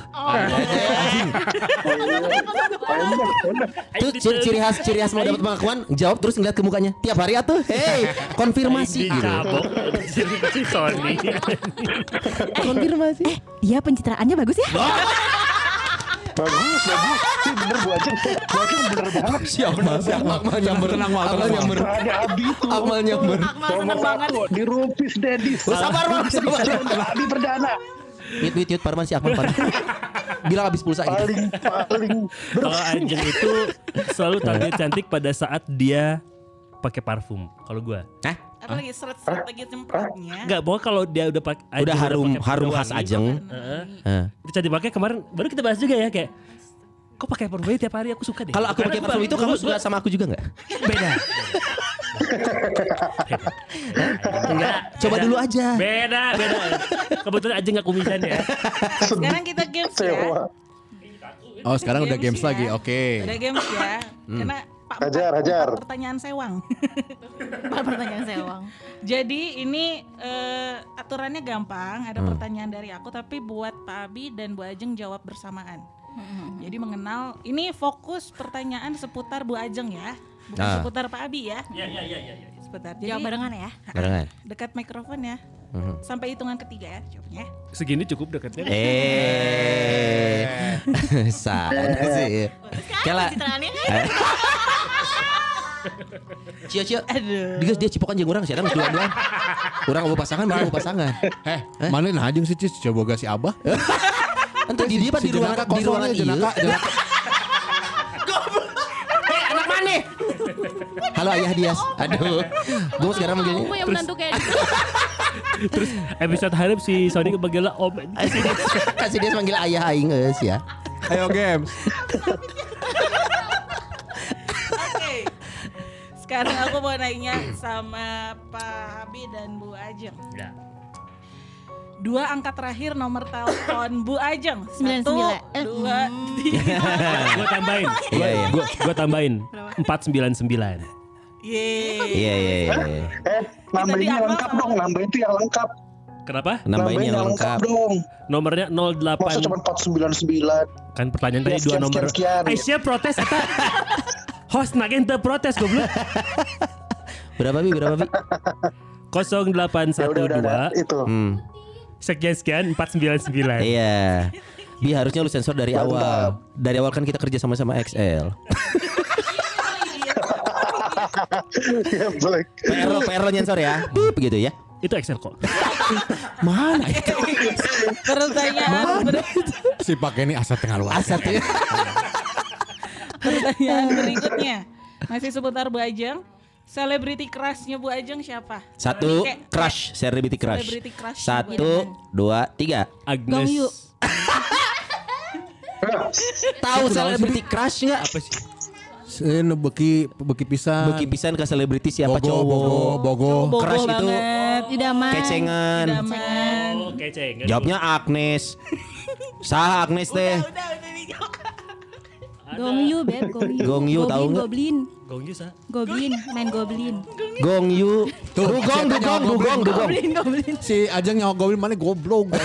Tuh ciri, ciri khas ciri khas mau dapat pengakuan, jawab terus ngeliat ke mukanya. Tiap hari atuh. Hey, konfirmasi
Sony.
Konfirmasi.
Dia pencitraannya bagus ya?
Bagus, bagus. Sih bener gua aja. Gua aja bener banget.
Siap, siap. Akmal nyamber.
Tenang, Mal,
Akmal
tenang,
nyamber.
Ada Abi tuh.
Akmal nyamber.
Nomor satu di Rupis Dedis.
Sabar, Mal, sabar.
Abi perdana.
Yut, yut, yut, Parman si Akmal, Parman. Bilang habis pulsa gitu.
Paling paling
Kalau Ajeng itu selalu tampil cantik pada saat dia pakai parfum. Kalau gua.
Hah?
Apa lagi strategi semprotnya?
Enggak, pokoknya kalau dia udah pakai
Udah harum harum khas Ajeng.
Heeh.
Heeh.
Itu cantik pakai kemarin baru kita bahas juga ya kayak kok pakai parfum ini tiap hari aku suka deh.
Kalau aku pakai parfum itu kamu suka sama aku juga nggak?
beda. Enggak.
Coba dulu aja.
Beda, beda. Kebetulan aja nggak kumisan ya.
Sekarang kita games ya.
Oh, sekarang udah games
ya.
lagi. Oke.
Udah games ya. Karena Pak
Hajar, hajar.
pertanyaan sewang.
Apa pertanyaan sewang?
Jadi ini eh, aturannya gampang, ada
Hmm.
pertanyaan dari aku tapi buat Pak Abi dan Bu Ajeng jawab bersamaan.
Hmm.
Jadi mengenal ini fokus pertanyaan seputar Bu Ajeng ya, bukan
Ah.
seputar Pak Abi ya.
Iya, iya, iya, iya.
Seputar. Jadi
Jawab barengan ya.
Barengan.
dekat mikrofon ya.
Mhm.
Sampai hitungan ketiga ya jawabnya.
Segini cukup dekatnya.
Eh, salah sih. Kela, Cio cio.
Aduh.
Dia dia cipokan jeung urang sih, ada dua dua. Urang mau pasangan, mana mau pasangan.
Eh, mana nah ajeng sih Cis coba boga si Abah.
Ente di dia pas di ruangan di ruangan iya.
jenaka, jenaka.
Hei, anak Halo ayah Dias. Aduh. Gue sekarang
menantu kayak gitu.
Terus episode harap si Sonic panggilnya Om.
Kasih Dias manggil ayah aing ya.
Ayo games.
Sekarang aku mau nanya sama Pak Habi dan Bu Ajeng.
Ya.
Dua angka terakhir nomor telepon Bu Ajeng.
Sembilan
Satu,
sembilan. Eh,
dua, tiga.
Gue tambahin.
Iya, iya.
Gue gue tambahin. 499.
Yeay.
Iya iya iya. iya.
Eh, nambahin yang
diamal
lengkap
sama-
dong, nambahin itu yang lengkap.
Kenapa?
Nambahin yang lengkap.
dong.
Nomornya
Masa
08
cuma 499.
kan pertanyaan tadi
Ya,
dua nomor. Aisyah protes eta. Host nagen teu protes goblok.
Berapa bi? Berapa bi?
0812
Ya udah udah udah itu.
Hmm.
sekian sekian 499.
Iya. Bi harusnya lu sensor dari awal. Dari awal kan kita kerja sama-sama XL.
ya
lo nyensor ya. Bip gitu ya.
Itu Excel kok.
Mana itu?
Pertanyaan, ber-
Si pakai ini aset tengah luar.
Asat ya.
pertanyaan berikutnya. Masih seputar Bu Ajeng. Selebriti crushnya Bu Ajeng siapa?
Satu
Kayak-
crush, celebrity crush.
Celebrity crush.
Satu, dua, tiga.
Agnes.
Tahu celebrity crush nggak?
Apa sih?
Ini beki beki pisan.
Beki pisan ke selebriti siapa
Bogo,
cowok?
bogo, bogo.
Bogo
Crush itu.
Idaman.
kecengan.
Idaman.
Oh,
Jawabnya Agnes. Sah Agnes teh.
Udah, udah dijawab.
Gong Yu, Beb. Gong Yu.
Gong Yu, tahu
Goblin,
nggak?
Goblin.
dulu. Gong Yu, Sa.
Goblin. Main Goblin.
Gong Yu.
Tuh,
Dugong, dugong, dugong, dugong.
Goblin, Goblin.
Si Ajeng nyawa goblin mana goblok.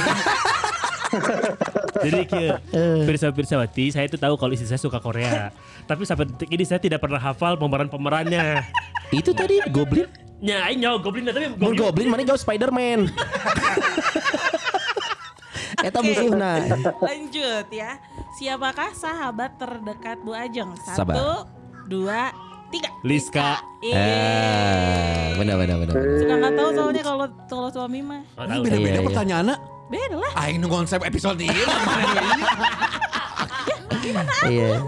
Jadi kia, Pirsa Pirsawati, saya itu tahu kalau istri saya suka Korea. Tapi sampai detik ini saya tidak pernah hafal pemeran-pemerannya.
Itu tadi Goblin.
Ya, ini nyawa Goblin tapi
Mun
Goblin.
Goblin mana jauh Spider-Man. Eta musuhna.
Lanjut ya. Siapakah sahabat terdekat Bu Ajeng? Satu,
Sabar.
dua, tiga.
Liska.
Eh, benar benar benar.
Suka nggak tahu soalnya kalau kalau suami mah
Oh, tahu.
Beda-beda
Iya, iya.
pertanyaannya.
beda lah.
Aing nu konsep episode ini.
Iya.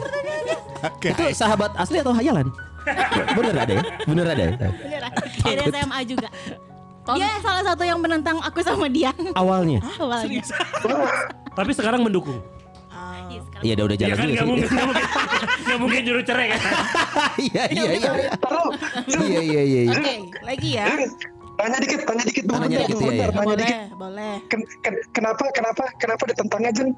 Oke.
Itu sahabat asli atau hayalan? Bener ada ya? Bener ada ya?
Dari SMA juga. Dia salah satu yang menentang aku sama dia.
Awalnya.
Awalnya.
Tapi sekarang mendukung.
Iya, sekarang.
Iya udah udah
Ya
jalan
kan
juga sih.
mungkin, nggak mungkin, nggak mungkin juru cerai kan.
Iya iya iya. Iya iya iya. iya.
Oke, lagi ya.
Tanya dikit, tanya dikit dulu.
Tanya
bentar,
dikit, iya, iya.
Tanya
boleh,
dikit.
boleh.
Ken- ken- kenapa, kenapa, kenapa ditentangnya Jeng?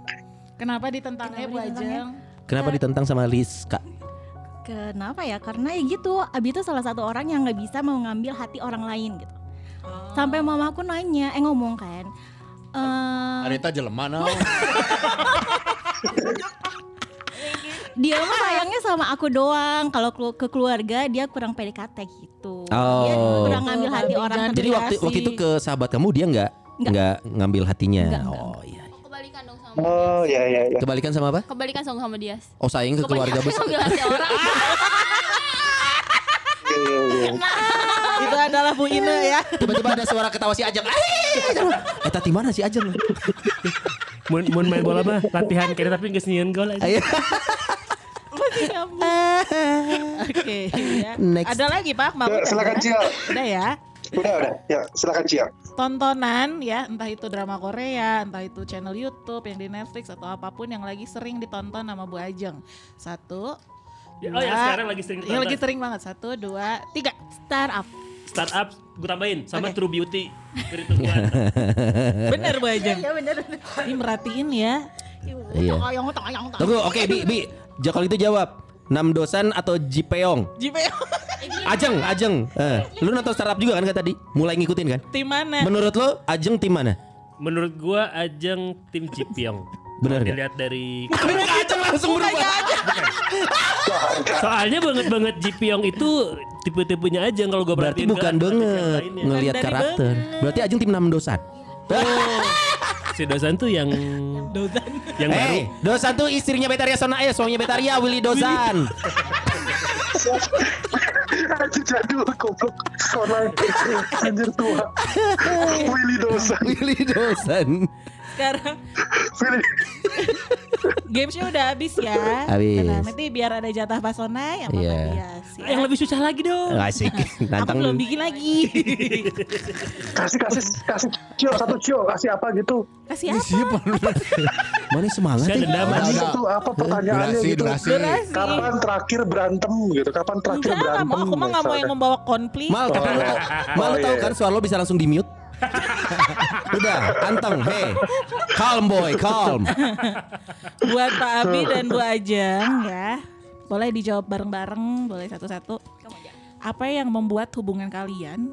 Kenapa ditentangnya Bu Ajeng?
Kenapa ditentang sama Liska?
Kenapa ya? Karena ya gitu, Abi itu salah satu orang yang nggak bisa mengambil hati orang lain gitu. Sampai mama aku nanya, eh ngomong kan, eh
Arita jelema naon.
dia mah sayangnya sama aku doang. Kalau ke keluarga dia kurang PDKT gitu. Dia
Oh.
kurang ngambil hati
Babi
orang.
Jadi waktu waktu itu ke sahabat kamu dia nggak
Nggak.
ngambil hatinya.
Nggak, nggak,
oh iya.
Kebalikan dong sama
Oh, ya, ya, ya.
Kebalikan sama apa?
Kebalikan dong sama dia.
Oh sayang ke keluarga besar.
ngambil hati orang.
Iya, iya, iya.
Itu adalah Bu Ine ya.
Tiba-tiba ada suara ketawa si Ajeng. Eh tadi mana si Ajeng?
Mun, mun main bola mah latihan kayaknya tapi nggak senian gol aja.
Ayo.
Oke, ya.
Next.
Ada lagi Pak? Mau
Ya, silakan Cio.
Udah ya.
Udah, udah. Ya, silakan Cio.
Tontonan ya, entah itu drama Korea, entah itu channel YouTube yang di Netflix atau apa pun yang lagi sering ditonton sama Bu Ajeng. Satu.
Ya, oh ya sekarang lagi sering
Yang lagi sering banget. Satu, dua, tiga.
Startup.
Startup gue tambahin sama
Oke.
True Beauty.
Bener Bu Ajeng.
Iya bener.
Ini merhatiin ya.
Iya. Tunggu, oke Bi, Bi. Ja, kalau itu jawab. Nam Dosan atau Jipeong?
JPO
Ajeng, Ajeng. Eh, lu nonton startup juga kan kayak tadi? Mulai ngikutin kan?
tim mana?
Menurut lo Ajeng tim mana?
Menurut gua Ajeng tim Jipyong.
Bener gak?
Dilihat dari
Ajeng langsung berubah.
Soalnya banget banget Jipyong itu tipe-tipenya Ajeng kalau gua
Berarti bukan
ke
banget ngelihat karakter. Berarti Ajeng tim Nam Dosan.
Si Dosan tuh yang
Dozan.
yang baru.
Eh, Dosan tuh istrinya Betaria Sona eh suaminya Betaria Willy Dosan.
Anjir jadul, goblok. Sona. Anjir tua. Willy Dosa.
Willy Dosan.
Sekarang. Gamesnya udah habis ya.
Habis.
Nah, nanti biar ada jatah pasona yang
Iya.
Bapak hias. ya.
Yang lebih susah lagi dong.
Asik.
Aku
Nantang
belum
lu.
bikin lagi.
Kasih kasih kasih cio satu cio kasih apa gitu.
Kasih apa?
Siapa?
Mana semangat
Saya
ya?
dendam
Udah,
aja.
udah.
Itu apa pertanyaannya
Durasi,
gitu.
durasi.
Durasi.
Kapan terakhir berantem gitu? Kapan terakhir
Enggak, nggak
berantem?
mau. Aku mah nggak mau yang membawa konflik.
Mal, tapi lu tau, Mal lu
Oh,
tahu
iya.
kan suara lo bisa langsung di mute. Udah, anteng, hey, calm boy, calm.
buat Pak Abi dan Bu Ajeng ya. Boleh dijawab bareng-bareng, boleh satu-satu. Apa yang membuat hubungan kalian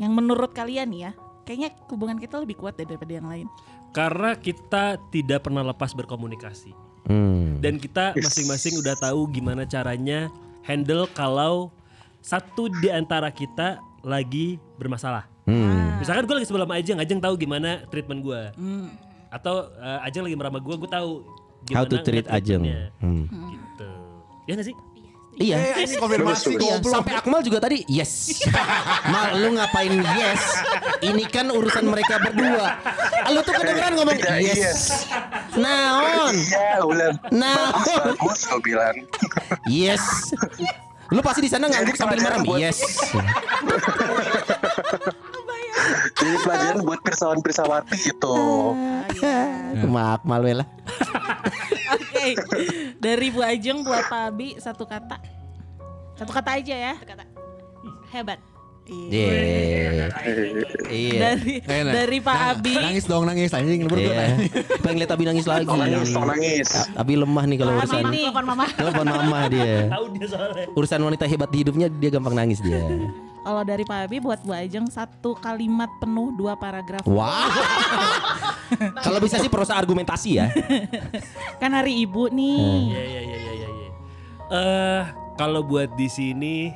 yang menurut kalian ya, kayaknya hubungan kita lebih kuat daripada yang lain.
Karena kita tidak pernah lepas berkomunikasi.
Hmm.
Dan kita masing-masing udah tahu gimana caranya handle kalau satu di antara kita lagi bermasalah.
Hmm.
Misalkan gue lagi sebelah sama Ajeng, Ajeng tahu gimana treatment gue.
Hmm.
Atau eh, Ajeng lagi merama gue, gue tahu
How
gimana
to treat Ajeng.
nge-treatmentnya.
Hmm.
Gitu. Ya gak sih?
Iya.
Eh, ini konfirmasi
Iya,
goblok.
sampai Akmal juga tadi yes. Mal, lu ngapain yes? Ini kan urusan mereka berdua. Lu tuh kedengeran ngomong
Tidak,
yes.
yes.
Naon?
Iya, ulan.
Nah,
Bagus gue bilang.
yes. Lu pasti di sana ngangguk sambil merem. Yes.
Jadi pelajaran buat pirsawan pirsawati gitu.
Mak Akmal we lah.
Oke. Dari Bu Ajeng buat Pak Abi satu kata. Satu kata aja ya.
kata
Hebat.
Iya. Iya.
Dari
Eh, nah.
dari Pak Abi.
Nangis dong nangis anjing berdua.
Iya. Pengen lihat Abi nangis lagi.
Nangis, tong nangis.
Abi lemah nih kalau urusan
telepon mama
telepon mama dia.
Tahu dia soalnya.
Urusan wanita hebat di hidupnya dia gampang nangis dia.
Kalau dari Pak Abi buat Bu Ajeng satu kalimat penuh dua paragraf.
Wah. Kalau bisa sih prosa argumentasi ya.
Kan hari Ibu nih.
Iya iya iya iya iya. iya. Eh kalau buat di sini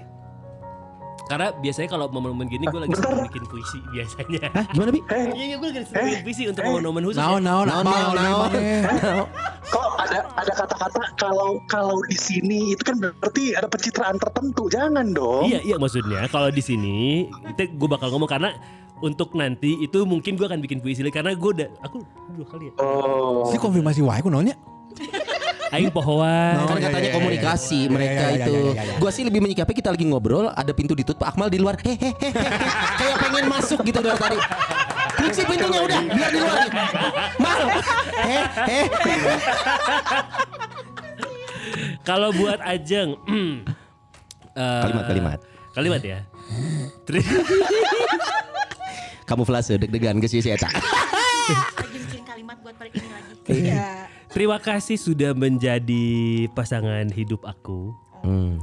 karena biasanya kalau momen-momen gini gue lagi sering bikin puisi biasanya.
Hah, gimana Bi?
Eh,
Iya iya gue lagi sering bikin puisi untuk momen-momen khusus.
Naon
ya.
naon
Naon, naon, naon.
naon.
kok ada ada kata-kata kalau kalau di sini itu kan berarti ada pencitraan tertentu. Jangan dong.
Iya iya maksudnya kalau di sini itu gue bakal ngomong karena untuk nanti itu mungkin gue akan bikin puisi lagi karena gue udah aku dua kali ya.
Oh.
Si konfirmasi wae ku naonnya?
Aing pohoan.
Kan
iya,
katanya
iya,
komunikasi
iya, iya.
mereka
Iya, iya,
itu.
iya, iya, iya.
Gua sih lebih menyikapi kita lagi ngobrol, ada pintu ditutup, Pak Akmal di luar. Hehehe. Kayak pengen masuk gitu dari tadi. Kunci pintunya udah, biar di luar. Mal. Hehe.
Kalau buat Ajeng eh,
Kalimat-kalimat.
Kalimat ya.
Kamu flase deg-degan ke si Eta.
lagi bikin kalimat buat balik ini lagi
Iya.
Terima kasih sudah menjadi pasangan hidup aku.
Hmm.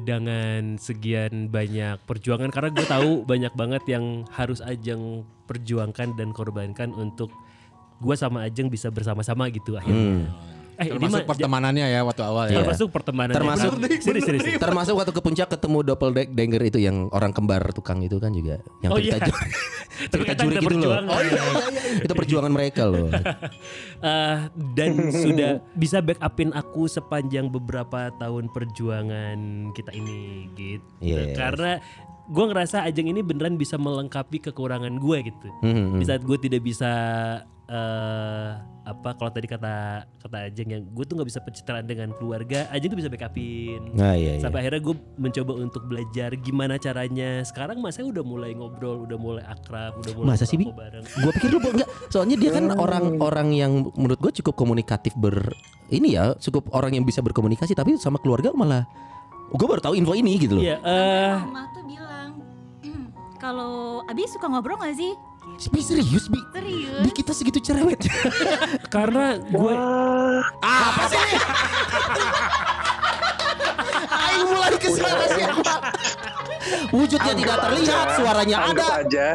dengan sekian banyak perjuangan karena gue tahu banyak banget yang harus Ajeng perjuangkan dan korbankan untuk gue sama Ajeng bisa bersama-sama gitu akhirnya. Eh
Termasuk
mah
pertemanannya ya waktu awal ya.
termasuk pertemanan
Termasuk-
serius, serius, serius.
Termasuk waktu ke puncak ketemu doppelganger itu yang orang kembar tukang itu kan juga yang
Oh iya.
cerita
Tapi
cerita juri gitu loh.
perjuangan.
Oh iya, iya, iya. Itu perjuangan mereka loh.
Eh, dan sudah bisa backupin aku sepanjang beberapa tahun perjuangan kita ini gitu.
Yes.
Karena gue ngerasa Ajeng ini beneran bisa melengkapi kekurangan gue gitu.
Hmm,
Di saat gue tidak bisa eh apa kalau tadi kata kata Ajeng yang gue tuh nggak bisa pencitraan dengan keluarga, Ajeng tuh bisa backupin.
Nah, iya, iya.
Sampai akhirnya gue mencoba untuk belajar gimana caranya. Sekarang masa udah mulai ngobrol, udah mulai akrab, udah mulai
Masa sih. Gue pikir lu enggak. Soalnya dia kan orang-orang yang menurut gue cukup komunikatif ber ini ya, cukup orang yang bisa berkomunikasi tapi sama keluarga malah gue baru tahu info ini gitu loh.
Iya, eh
mama tuh bilang kalau Abi suka ngobrol gak sih
Bi serius Bi?
serius
Bi kita segitu cerewet.
karena gue
Apa sih? Aing mulai ke sana sih. Wujudnya tidak terlihat, suaranya
Anggap
ada.
aja.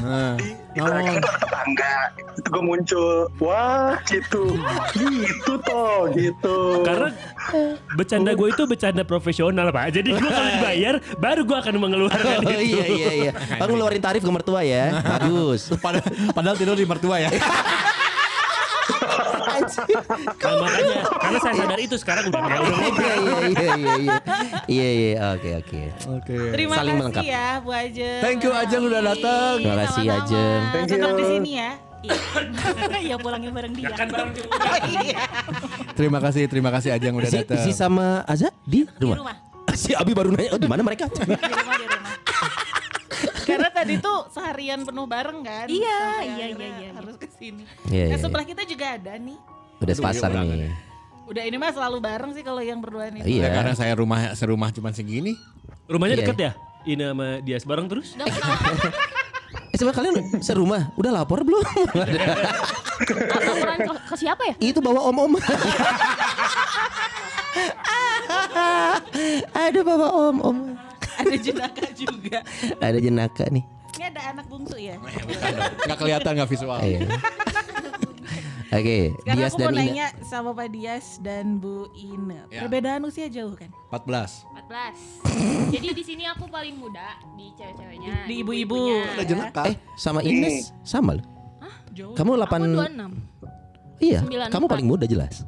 Nah,
Di belakang ada tetangga. Itu gue muncul. Wah gitu. gitu toh gitu.
karena bercanda gue itu bercanda profesional pak. Jadi gue kalau dibayar baru gue akan mengeluarkan
Oh
itu.
iya iya iya. Bang ngeluarin tarif ke mertua ya. Bagus.
padahal, padahal tidur di mertua ya.
Nah, makanya karena saya sadar itu sekarang udah udah ngobrol.
Iya iya iya iya iya. Iya iya oke oke.
Oke.
Terima
Saling
kasih
melengkapi.
ya Bu Ajeng.
Thank you Ajeng udah datang.
Terima kasih
Sama-sama.
Ajeng.
Thank
Tetap
you.
di sini ya.
Iya pulangnya bareng dia.
kan bareng
Oh, iya.
Terima kasih, terima kasih Ajeng udah
Si,
datang.
si sama Aza di
Di
rumah.
rumah.
Si Abi baru nanya, oh di mana mereka?
Di rumah di rumah. Karena tadi tuh seharian penuh bareng kan.
Iya, iya, iya, iya.
Harus ke sini.
Iya,
Nah,
iya,
sebelah kita juga ada nih.
Udah sepasang nih.
Udah ini mah selalu bareng sih kalau yang berdua nih.
Iya.
Ya, karena saya rumah serumah cuma segini.
Rumahnya
Iya.
deket ya? Ini sama dia bareng terus?
Eh sebenarnya kalian serumah, udah lapor belum?
Laporan ke, ke siapa ya?
Itu bawa om-om. Ada bawa om-om.
Ada jenaka juga.
Ada jenaka nih.
Ini ada anak bungsu ya.
Nggak kelihatan nggak visual.
Iya. Oke,
Sekarang
Dias
aku
dan
mau
Ina.
nanya sama Pak Dias dan Bu Ine.
Ya.
Perbedaan usia jauh kan?
14.
14. Jadi di sini aku paling muda di cewek-ceweknya.
Di ibu-ibu.
Ada jenaka.
Eh, sama Ines sama loh.
Jauh.
Kamu
Aku
8
26.
Iya,
94.
kamu paling muda jelas.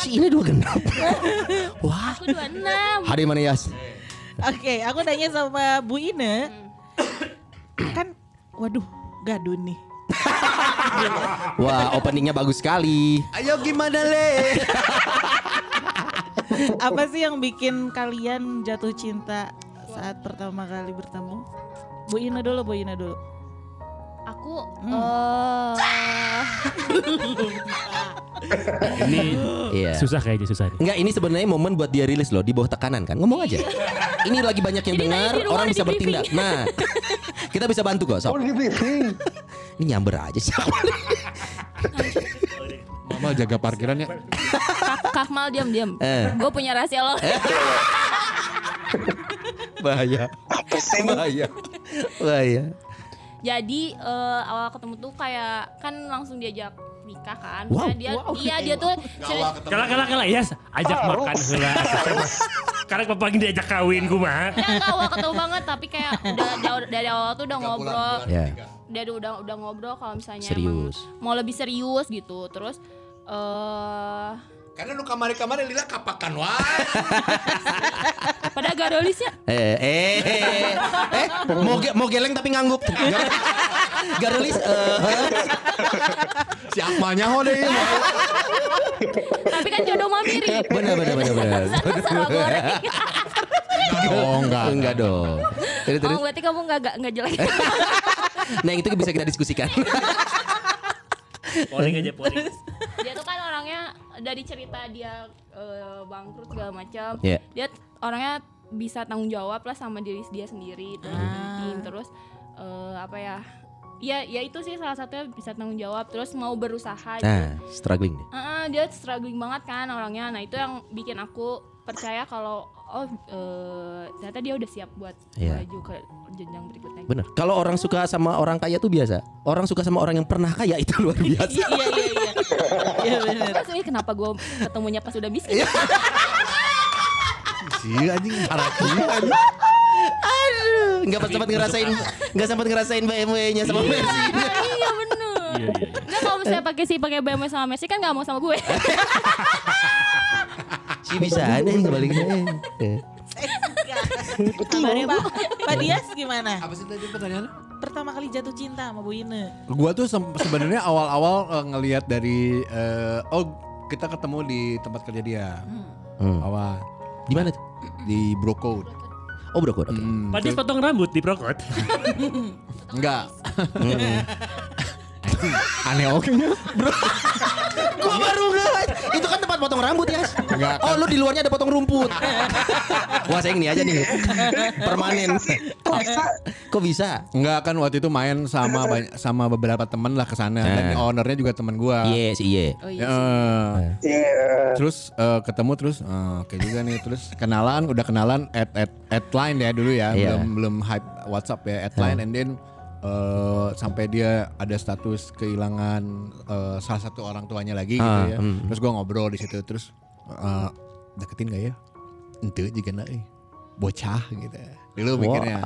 Si ini dua genap. Wah,
Aku 26.
hari mana Yas?
Oke, aku nanya sama Bu Ine. Kan, waduh, gadun nih.
Wah, openingnya bagus sekali.
Ayo gimana le?
Apa sih yang bikin kalian jatuh cinta saat pertama kali bertemu? Bu Ine dulu, Bu Ine dulu.
Aku
Hmm.
eh
Ini
Iya.
susah kayaknya susah nih.
Enggak, ini sebenarnya momen buat dia rilis loh di bawah tekanan kan. Ngomong aja. Ini lagi banyak yang dengar, orang bisa bertindak. Nah, kita bisa bantu kok,
Oh
sob.
di briefing.
Ini nyamber aja sih.
Mama jaga parkiran ya.
Kak, Kakmal diam-diam.
Eh.
Gue punya rahasia lo.
Bahaya.
Apa sih?
Bahaya. Bahaya.
Jadi eh, awal ketemu tuh kayak kan langsung diajak nikah kan.
Wow.
Dia iya dia tuh
Kalah kalah kalah ya, ajak makan heula. Karena papa gini diajak kawin kumaha.
ya awal ketemu banget tapi kayak udah dari, dari awal tuh udah ngobrol.
Ya.
Dari udah udah ngobrol kalau misalnya
Serius.
emang mau lebih serius gitu. Terus eh
Karena lu kamari-kamari lila kapakan wae.
pada garolis ya.
Eh, eh, eh, eh, mau ge- mau geleng tapi ngangguk. Garulis, eh,
Si Akmalnya ho deh.
Tapi kan jodoh mah mirip.
benar benar benar benar.
Goreng.
Oh enggak.
Enggak dong. Terus, terus.
Oh berarti kamu nggak nggak nggak jelek.
Nah itu bisa kita diskusikan.
Poling aja poling.
dia tuh kan orangnya dari cerita dia eh, bangkrut segala macam.
Iya.
Dia orangnya bisa tanggung jawab lah sama diri dia sendiri terus penting terus eh, apa ya? Ya, ya itu sih salah satunya bisa tanggung jawab terus mau berusaha.
Nah, struggling deh.
Heeh, dia struggling banget kan orangnya. Nah itu yang bikin aku percaya kalau oh eh, ternyata dia udah siap buat
Iya.
maju ke jenjang berikutnya.
Bener. Kalau orang suka sama orang kaya tuh biasa. Orang suka sama orang yang pernah kaya itu luar biasa.
Iya, iya, iya. Iya benar.
Terus ini kenapa gue ketemunya pas udah miskin?
Si anjing haraki anjing.
Enggak sempat ngerasain enggak sempat ngerasain BMW-nya sama Mercy.
iya bener.
Iya iya.
Nggak kalau misalnya pakai si pakai BMW sama Messi kan nggak mau sama gue.
Si bisa ada yang balik Eh.
Kabarnya Pak, Pak Dias gimana?
Apa sih tadi pertanyaannya?
Pertama kali jatuh cinta sama Bu Ine.
Gua tuh sem- sebenarnya awal-awal eh, ngelihat dari eh, oh kita ketemu di tempat kerja dia.
Hmm.
Awal
Di mana tuh?
di Brocode.
Oh, Brokot. Oke.
Hmm,
potong rambut di Prokot.
enggak.
Hmm.
Aneh oke nya.
Gua baru nggak. Itu kan tempat potong rambut.
Enggak.
Oh, lu di luarnya ada potong rumput. Wah, saya ini aja nih. Permanen. Kok bisa?
Enggak kan waktu itu main sama banyak, sama beberapa temen lah ke sana dan
Nah.
ownernya juga temen gua.
Iya, sih iya.
Oh
Ya,
iya.
eh,
Iya.
terus eh, ketemu terus eh, oke juga nih terus kenalan udah kenalan at at at line ya dulu ya
Iya.
belum belum hype WhatsApp ya at line and then eh, sampai dia ada status kehilangan eh, salah satu orang tuanya lagi gitu
Ah,
ya
hmm.
terus gua ngobrol di situ terus eh, deketin gak ya ente juga nak eh. bocah gitu dulu
Wah.
mikirnya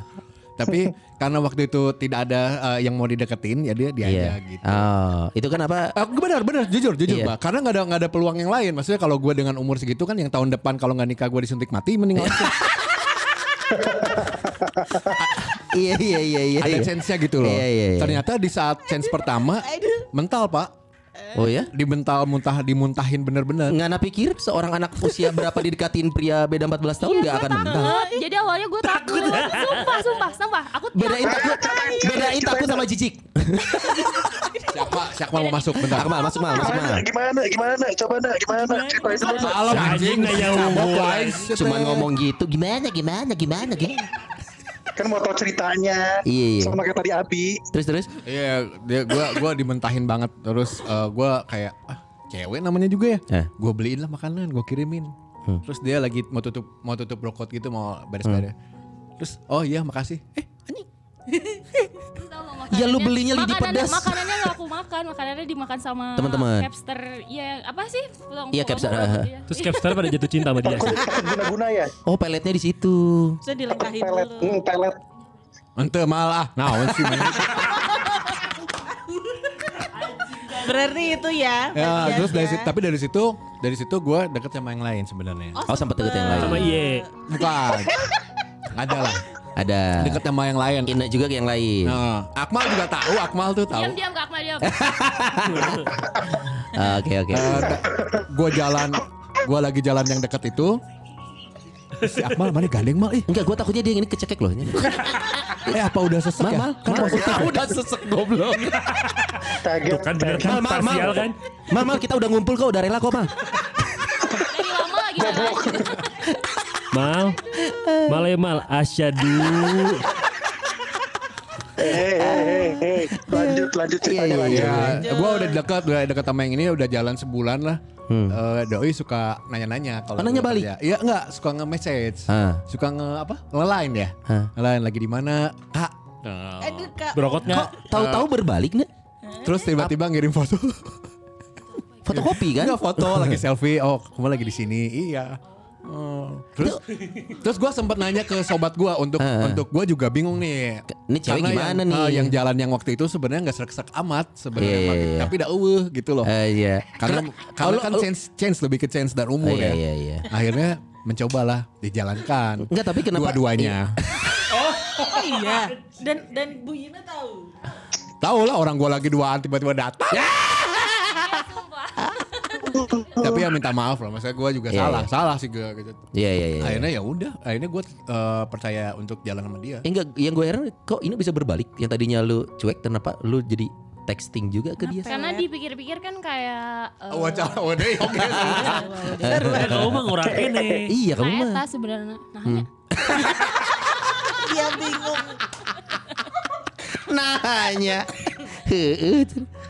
tapi karena waktu itu tidak ada eh, yang mau dideketin ya dia dia aja gitu
Oh, itu kan apa?
Ah, benar benar jujur jujur pak karena nggak ada nggak ada peluang yang lain maksudnya kalau gue dengan umur segitu kan yang tahun depan kalau nggak nikah gue disuntik mati mending langsung
Iya iya iya iya.
Ada
iya.
chance-nya gitu loh.
Iya, iya, iya.
Ternyata di saat chance pertama mental pak.
Oh ya?
Dibental muntah dimuntahin bener-bener.
Ngana pikir seorang anak usia berapa didekatin pria beda 14 tahun nggak akan mental.
Takut. Jadi awalnya gue takut. Sumpah, sumpah, sumpah. Aku
Bedain takut, bedain takut sama jijik.
Siapa? Siapa mau masuk bentar?
Akmal masuk mal, masuk mal.
Gimana? Gimana? Coba nak, gimana? Ceritain dulu. nak.
Salam anjing guys.
Cuman ngomong gitu, gimana gimana gimana gimana.
Kan mau tahu ceritanya.
Iya, iya.
Sama kayak tadi Abi.
Terus terus.
Iya, dia gua gua dimentahin banget terus eh, gua kayak ah cewek namanya juga ya.
Eh.
Gua beliin lah makanan, gua kirimin.
Hmm.
Terus dia lagi mau tutup mau tutup rokok gitu mau beres-beres. Terus oh iya makasih. Eh
Ya, lu belinya lidi pedas.
Makanannya gak aku makan, makanannya dimakan sama
Teman-teman.
Capster. Iya, apa sih? Pulang-
Iya, capster,
iya.
Terus Capstar pada jatuh cinta sama dia.
Guna-guna ya.
Oh peletnya di situ.
Bisa dilengkahin
Pelet,
dulu.
hmm, pelet.
ente malah. Nah, sih.
Berarti itu ya.
Ya, terus dari situ, tapi dari situ dari situ gua deket sama yang lain sebenarnya.
Oh sempat deket yang lain.
Sama Iye.
Bukan. Ada lah.
Ada.
Deket sama yang lain.
Ina juga yang lain.
Nah, Akmal juga tahu, Akmal tuh tahu.
Diam, diam, Kak Akmal, diam.
Oke oke.
Eh, gua jalan gua lagi jalan yang dekat itu si Akmal mana gandeng mal ih
Enggak, gue takutnya dia ini kecekek loh.
eh apa udah sesek
Mal,
ya
mal,
kan
mal.
positif
udah sesek goblok.
Kaget.
Kan bener
Mal,
kan
mal, mal.
parsial kan.
Mal, mal, kita udah ngumpul kok, udah rela kok, mal.
Dari lama lagi.
Mal. Mal ya mal. Asyadu.
Hei, hei, hei, hei. Lanjut, lanjut ceritanya lanjut.
ya gua udah dekat udah dekat sama yang ini udah jalan sebulan lah Eh, doi suka nanya-nanya kalau
Oh, nanya balik?
Iya enggak suka nge-message
Ah.
suka nge apa nge-line ya
Hah.
nge-line lagi di mana kak
Aduh kak.
Berokot
Kok
nggak?
tahu-tahu berbalik nih?
terus tiba-tiba ngirim foto
Fotokopi kan?
Enggak foto lagi selfie oh kamu lagi di sini iya Oh. Terus terus gue sempat nanya ke sobat gue untuk
Heeh.
untuk gue juga bingung nih.
Ini cewek
Karena
gimana
yang,
nih?
eh, yang jalan yang waktu itu sebenarnya nggak serak-serak amat sebenarnya,
Iya, iya,
Mak.
iya.
tapi dah eueuh gitu loh.
Eh, iya.
karena karena
lu-
kan chance chance lebih ke chance dan
Oh,
umur
iya,
ya.
iya, iya.
Akhirnya mencobalah dijalankan.
Enggak, tapi kenapa-
dua-duanya?
Oh iya. Dan dan Bu Yina tahu.
Tahu lah orang gue lagi duaan tiba-tiba datang. Tapi ya minta maaf lah, maksudnya gue juga
Iya,
salah,
iya.
salah sih gue gitu.
Iya, iya, iya.
Akhirnya ya udah, akhirnya gue eh, percaya untuk jalan sama dia.
Eh, enggak, yang gue heran kok ini bisa berbalik? Yang tadinya lu cuek, kenapa lu jadi texting juga ke dia?
Karena dipikir-pikir kan kayak eh,
Oh, wacana, waduh, oke.
Kamu mah ngurang kene.
Iya, kamu
nah
mah.
eta sebenarnya. Nah, hanya.
Dia bingung.
Nanya.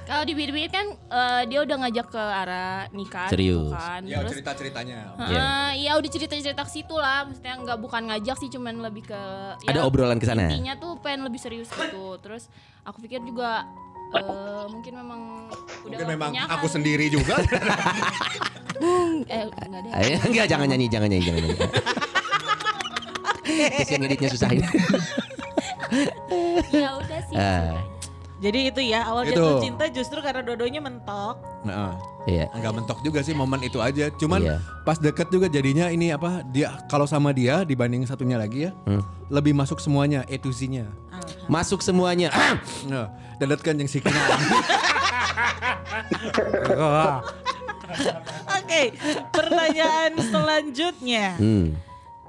Kalau dipikir-pikir kan eh, dia udah ngajak ke arah nikah
Serius.
gitu kan.
Ya
Terus
cerita-ceritanya.
Heeh, iya udah cerita-cerita ke situ lah, maksudnya nggak bukan ngajak sih, cuman lebih ke ya,
Ada obrolan ke sana.
Intinya tuh pengen lebih serius gitu. Terus aku pikir juga eh, mungkin memang udah
Mungkin memang aku
kan.
sendiri juga.
eh enggak deh.
Ayo, enggak, jangan nyanyi, jangan nyanyi, jangan nyanyi. Terus yang editnya susah ini.
ya udah sih.
Ah.
Jadi itu ya awal
Itu.
jatuh cinta justru karena dodonya mentok.
Nah,
Iya.
enggak mentok juga sih momen itu aja. Cuman
Iya.
pas deket juga jadinya ini apa? Dia kalau sama dia dibanding satunya lagi ya,
Hmm.
lebih masuk semuanya, A to Z-nya.
Masuk semuanya.
Nah, dadat kan yang sikina.
Oke, pertanyaan selanjutnya
Hmm.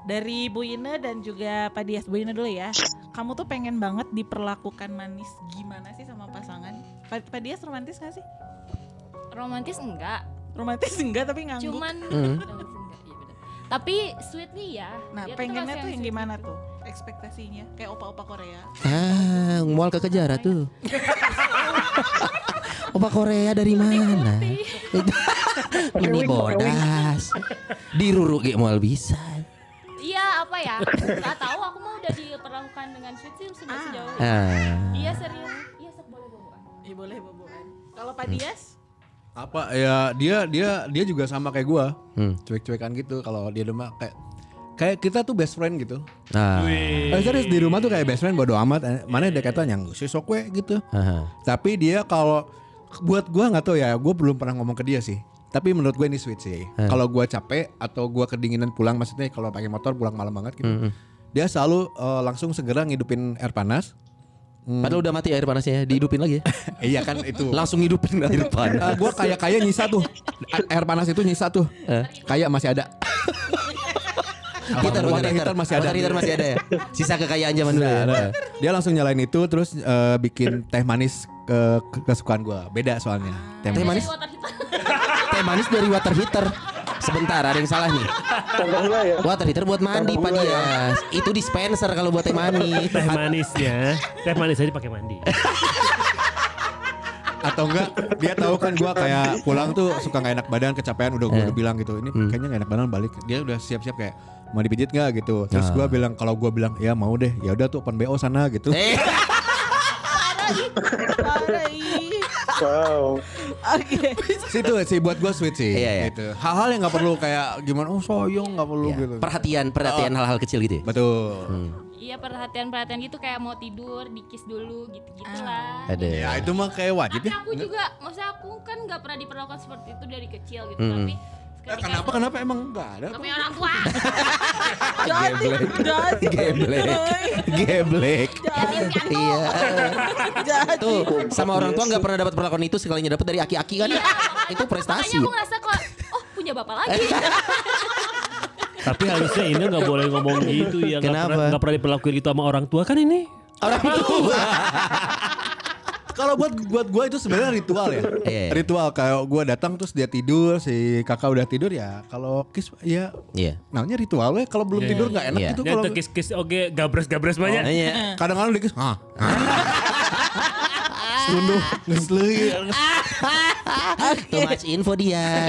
dari Bu Ina dan juga Pak Dias. Bu Ina dulu ya. Kamu tuh pengen banget diperlakukan manis gimana sih sama pasangan? Pak, Dias romantis gak sih?
Romantis enggak,
Romantis enggak tapi ngangguk.
cuman bener. Tapi sweetly ya.
Nah,
Dia
pengennya tuh yang
sweet
gimana
gitu.
tuh? Ekspektasinya kayak opa-opa Korea.
Ah, mual ke Kejara tuh. Opa Korea dari mana? Ini bodas. Diruru ge mual bisa.
Iya apa ya? Gak tahu aku mau udah diperlakukan dengan sweet sih sudah sejauh ini.
Ah.
Iya serius. Iya sok boleh boboan.
Iya boleh boboan. Kalau Pak Dias?
apa ya dia dia dia juga sama kayak gua.
Hmm.
Cuek-cuekan gitu kalau dia rumah kayak kayak kita tuh best friend gitu.
Ah.
Eh, serius di rumah tuh kayak best friend bodo amat. Eh, Mana dia kata yang sih sok we gitu.
Aha.
Tapi dia kalau buat gua nggak tahu ya, gua belum pernah ngomong ke dia sih. Tapi menurut gue ini sweet sih. Kalau gua capek atau gua kedinginan pulang, maksudnya kalau pakai motor pulang malam banget gitu.
Mm-mm.
dia selalu eh, langsung segera ngidupin air panas.
Padahal udah mati air panasnya ya, dihidupin lagi ya.
iya kan itu.
Langsung hidupin air panas.
Eh, gua kayak kayak nyisa tuh. Air panas itu nyisa tuh. Kayak masih ada.
Heater,
Water
water
heater masih ada.
Water heater masih ada ya. Sisa kekayaan zaman dulu ya.
Nah, dia langsung nyalain itu terus eh, bikin teh manis ke, ke- kesukaan gua. Beda soalnya. Teh
Teh
manis.
manis, teh manis dari water heater. Sebentar, ada yang salah nih.
Ya.
Water heater buat mandi Pak
Tambah gula ya.
Dias. Itu dispenser kalau buat teh manis.
Teh manisnya, teh manis aja pakai mandi.
atau enggak dia tahu kan gua kayak pulang tuh suka nggak enak badan kecapean udah gua
Eh.
udah bilang gitu ini
Hmm.
kayaknya nggak enak badan balik dia udah siap-siap kayak mau dipijit nggak gitu terus
Ah.
gua bilang kalau gua bilang ya mau deh ya udah tuh open bo sana gitu
Eh,
Parah, ih.
Wow.
Oke.
situ sih buat gua sweet sih
Iya, iya.
gitu hal-hal yang nggak perlu kayak gimana oh soyong nggak perlu
iya.
gitu
Perhatian, perhatian hal-hal kecil gitu ya.
betul
Iya perhatian-perhatian gitu kayak mau tidur dikis dulu gitu-gitu lah.
Ada.
ya itu mah kayak wajib
Tapi
ya
aku juga, maksudnya aku kan nggak pernah diperlakukan seperti itu dari kecil gitu.
Hmm.
Tapi
Eh,
ketika
kenapa kenapa emang nggak ada
punya orang tua.
Jadi, jadi.
Geblek. Geblek. Iya.
Jadi.
Tuh, sama orang tua nggak pernah dapat perlakuan itu sekalinya dapat dari aki-aki kan. Itu prestasi.
Makanya aku ngerasa kok, oh punya bapak lagi.
Tapi harusnya ini nggak boleh ngomong gitu ya. Nggak
Kenapa?
pernah- Nggak pernah diperlakuin gitu sama orang tua kan ini.
Orang tua.
Kalau buat buat gue itu sebenarnya ritual ya.
Iya.
Ritual kayak gue datang terus dia tidur, si kakak udah tidur ya. Kalau kiss ya
Iya.
namanya ritual ya. Kalau belum
Iya.
tidur nggak enak
Iya.
gitu
Dan
kalau
tuh kis-kis oke gabres-gabres banyak.
Iya.
kadang-kadang dikis. Hah. Sunduh ngesleuy.
Too much info dia.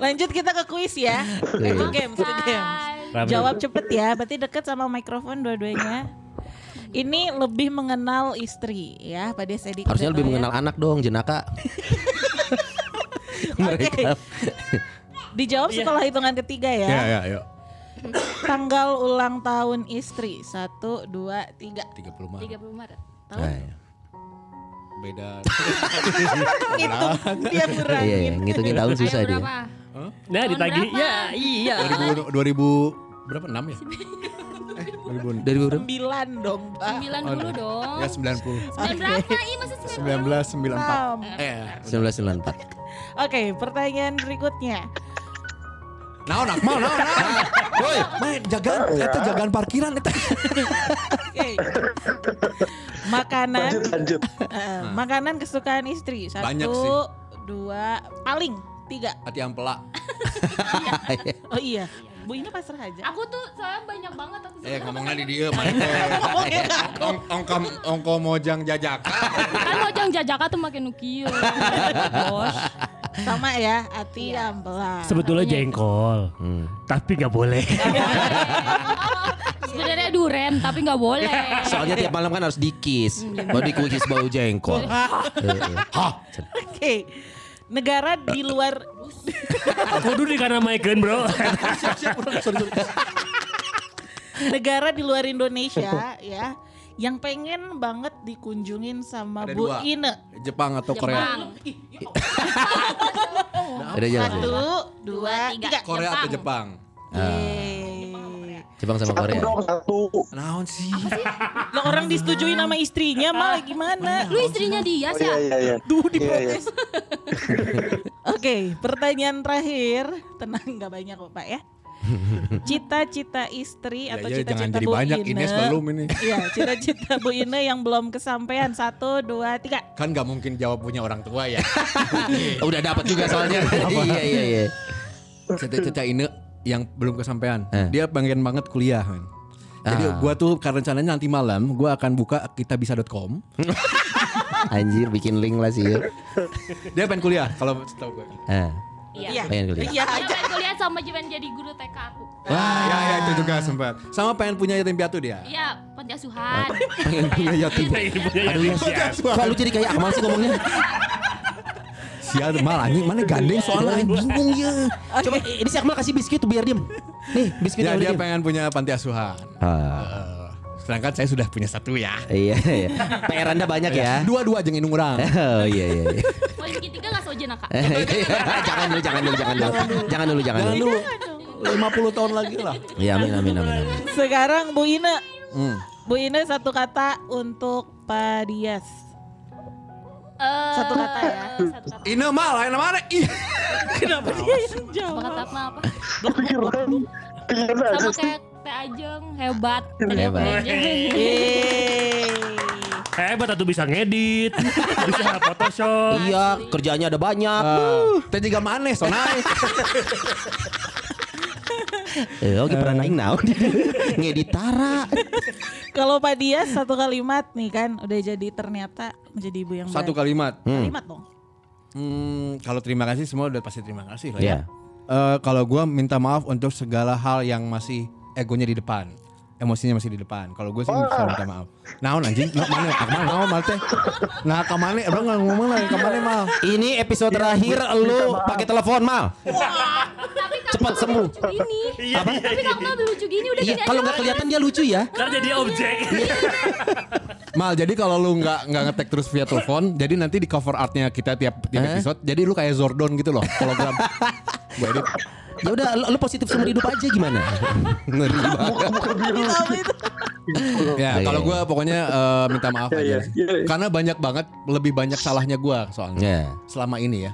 Lanjut kita ke kuis ya. Ke games.
Hai.
Rame.
Jawab cepet ya, berarti deket sama mikrofon dua-duanya. Ini lebih mengenal istri ya, Pak Des Edi.
Harusnya lebih mengenal anak dong, jenaka. Mereka.
Dijawab setelah hitungan ketiga ya.
Ya ya ya.
Tanggal ulang tahun istri. Satu, dua, tiga.
30 mah
30 Maret.
Tahu?
Nah, iya.
beda.
Ngitung, dia
Iya,
ngurangin.
iya, ngitungin tahun susah
Ayo
dia.
berapa?
Nah
Tahun
ditagih ya iya.
2000 2000 berapa 6 ya? Eh 2000
Dari berapa?
Sembilan dong, Pak.
9 dulu dong.
ya 90.
9 berapa? Ih masa 9
1994.
Enam.
Eh.
1994.
Oke, pertanyaan berikutnya.
Naon Akmal naon naon. Woi, main jagaan eta jagaan parkiran eta.
Oke. Makanan,
Lanjut lanjut.
eh, makanan kesukaan istri. Satu,
Banyak sih.
dua, paling tiga.
Hati ampela.
Oh iya, Bu Ina pasrah aja.
Aku tuh soalnya banyak banget aku
Eh ngomongnya di dia main teh. Ong- Ongko mojang jajaka.
Kan mojang jajaka tuh makin nukio. Bos.
Sama ya, hati ampela.
Sebetulnya jengkol,
Hmm.
tapi nggak boleh.
Sebenarnya duren tapi nggak boleh.
Soalnya tiap malam kan harus dikis. Baru dikukis bau jengkol. Heeh.
Oke. Negara di luar
Aku dulu karena maikeun bro.
negara di luar Indonesia ya yang pengen banget dikunjungin sama
Ada
Bu
dua.
Ine.
Jepang atau Korea?
Jepang.
Satu, dua, tiga.
Korea atau Jepang?
Yeay.
Jepang sama
Satu
Korea.
dong satu.
Naon sih?
Lah orang disetujui nama istrinya malah gimana?
Lu istrinya dia
Oh
sih.
iya iya iya.
Duh
Iya, iya.
diprotes. Oke, pertanyaan terakhir. Tenang nggak banyak kok Pak ya. Cita-cita istri
Ya,
atau
ya,
cita-cita
jangan jadi
Bu
banyak
Ine.
Ines belum ini.
Iya, cita-cita Bu Ine yang belum kesampaian. Satu, dua, tiga.
Kan nggak mungkin jawab punya orang tua ya.
Udah dapat juga soalnya. iya iya iya.
Cita-cita ini yang belum kesampaian.
Eh.
Dia pengen banget kuliah. men. Jadi
Ah.
gua tuh karena rencananya nanti malam gua akan buka kitabisa.com.
Anjir bikin link lah sih. ya.
Dia pengen kuliah kalau setahu gue.
Ah,
Iya.
pengen kuliah.
Iya
pengen kuliah sama Jiwan jadi guru TK aku.
Wah, ya, ya itu juga sempat. Sama pengen punya yatim piatu dia.
Iya, panti asuhan.
Pengen punya yatim. Aduh, ya. Kok lu jadi kayak Akmal sih ngomongnya?
Sial mal anjing mana gandeng soalnya anjing.
Bingung ya. Coba ini si Akmal kasih biskuit tuh biar diem. Nih biskuitnya
Ya, dia
diem.
pengen punya panti asuhan. Eh, sedangkan saya sudah punya satu ya.
iya iya. PR Anda banyak ya.
Dua-dua aja nginung orang.
Oh iya iya. iya.
Mau bikin tiga gak sojen kak?
jangan dulu, jangan dulu, jangan dulu, jangan dulu, jangan dulu.
Jangan dulu. 50 tahun lagi lah.
Ya amin amin amin amin.
Sekarang Bu Ine.
Hmm.
Bu Ine satu kata untuk Pak Dias.
Eh,
Satu kata ya.
Satu kata.
Ini mah lain mana? Ih.
Kenapa dia yang
Apa
jawab?
kata apa apa?
Pikiran aja
Sama kayak Teh Ajeng hebat.
Hebat.
Teh Ajeng.
Yeay.
Hebat atau bisa ngedit, bisa Photoshop.
Iya kerjaannya ada banyak.
Uh, teh juga mana sonai.
Eh, oke pernah naik naon ngedit tara.
Kalau Pak Dias satu kalimat nih kan udah jadi ternyata menjadi ibu yang
Satu
baik.
kalimat.
Hmm.
kalimat dong.
Hmm, kalau terima kasih semua udah pasti terima kasih lah ya.
Ya.
Eh, kalau gua minta maaf untuk segala hal yang masih egonya di depan. Emosinya masih di depan. Kalau gue sih bisa minta maaf. Naon anjing? Nah, mana? Akmal naon mal teh? Nah, ka mana? Abang nggak ngomong lah, ka mana mal?
Ini episode terakhir lu pakai telepon mal. Cepat sembuh.
Gini.
Iya, iya,
Tapi kamu lebih lucu gini udah
Iya kalau nggak kelihatan dia lucu ya.
Ntar jadi objek.
Mal, jadi kalau lu nggak nggak ngetek terus via telepon, jadi nanti di cover artnya kita tiap tiap
Eh?
episode, jadi lu kayak Zordon gitu loh, hologram. Gua edit.
Ya udah lu, lu positif seumur hidup aja gimana? Ngeri banget.
Ya,
Iya,
kalau
iya.
gue pokoknya eh, minta maaf
Iya,
aja.
iya,
sih.
iya, iya.
Karena banyak banget, lebih banyak salahnya gue soalnya.
Ya.
Selama ini ya,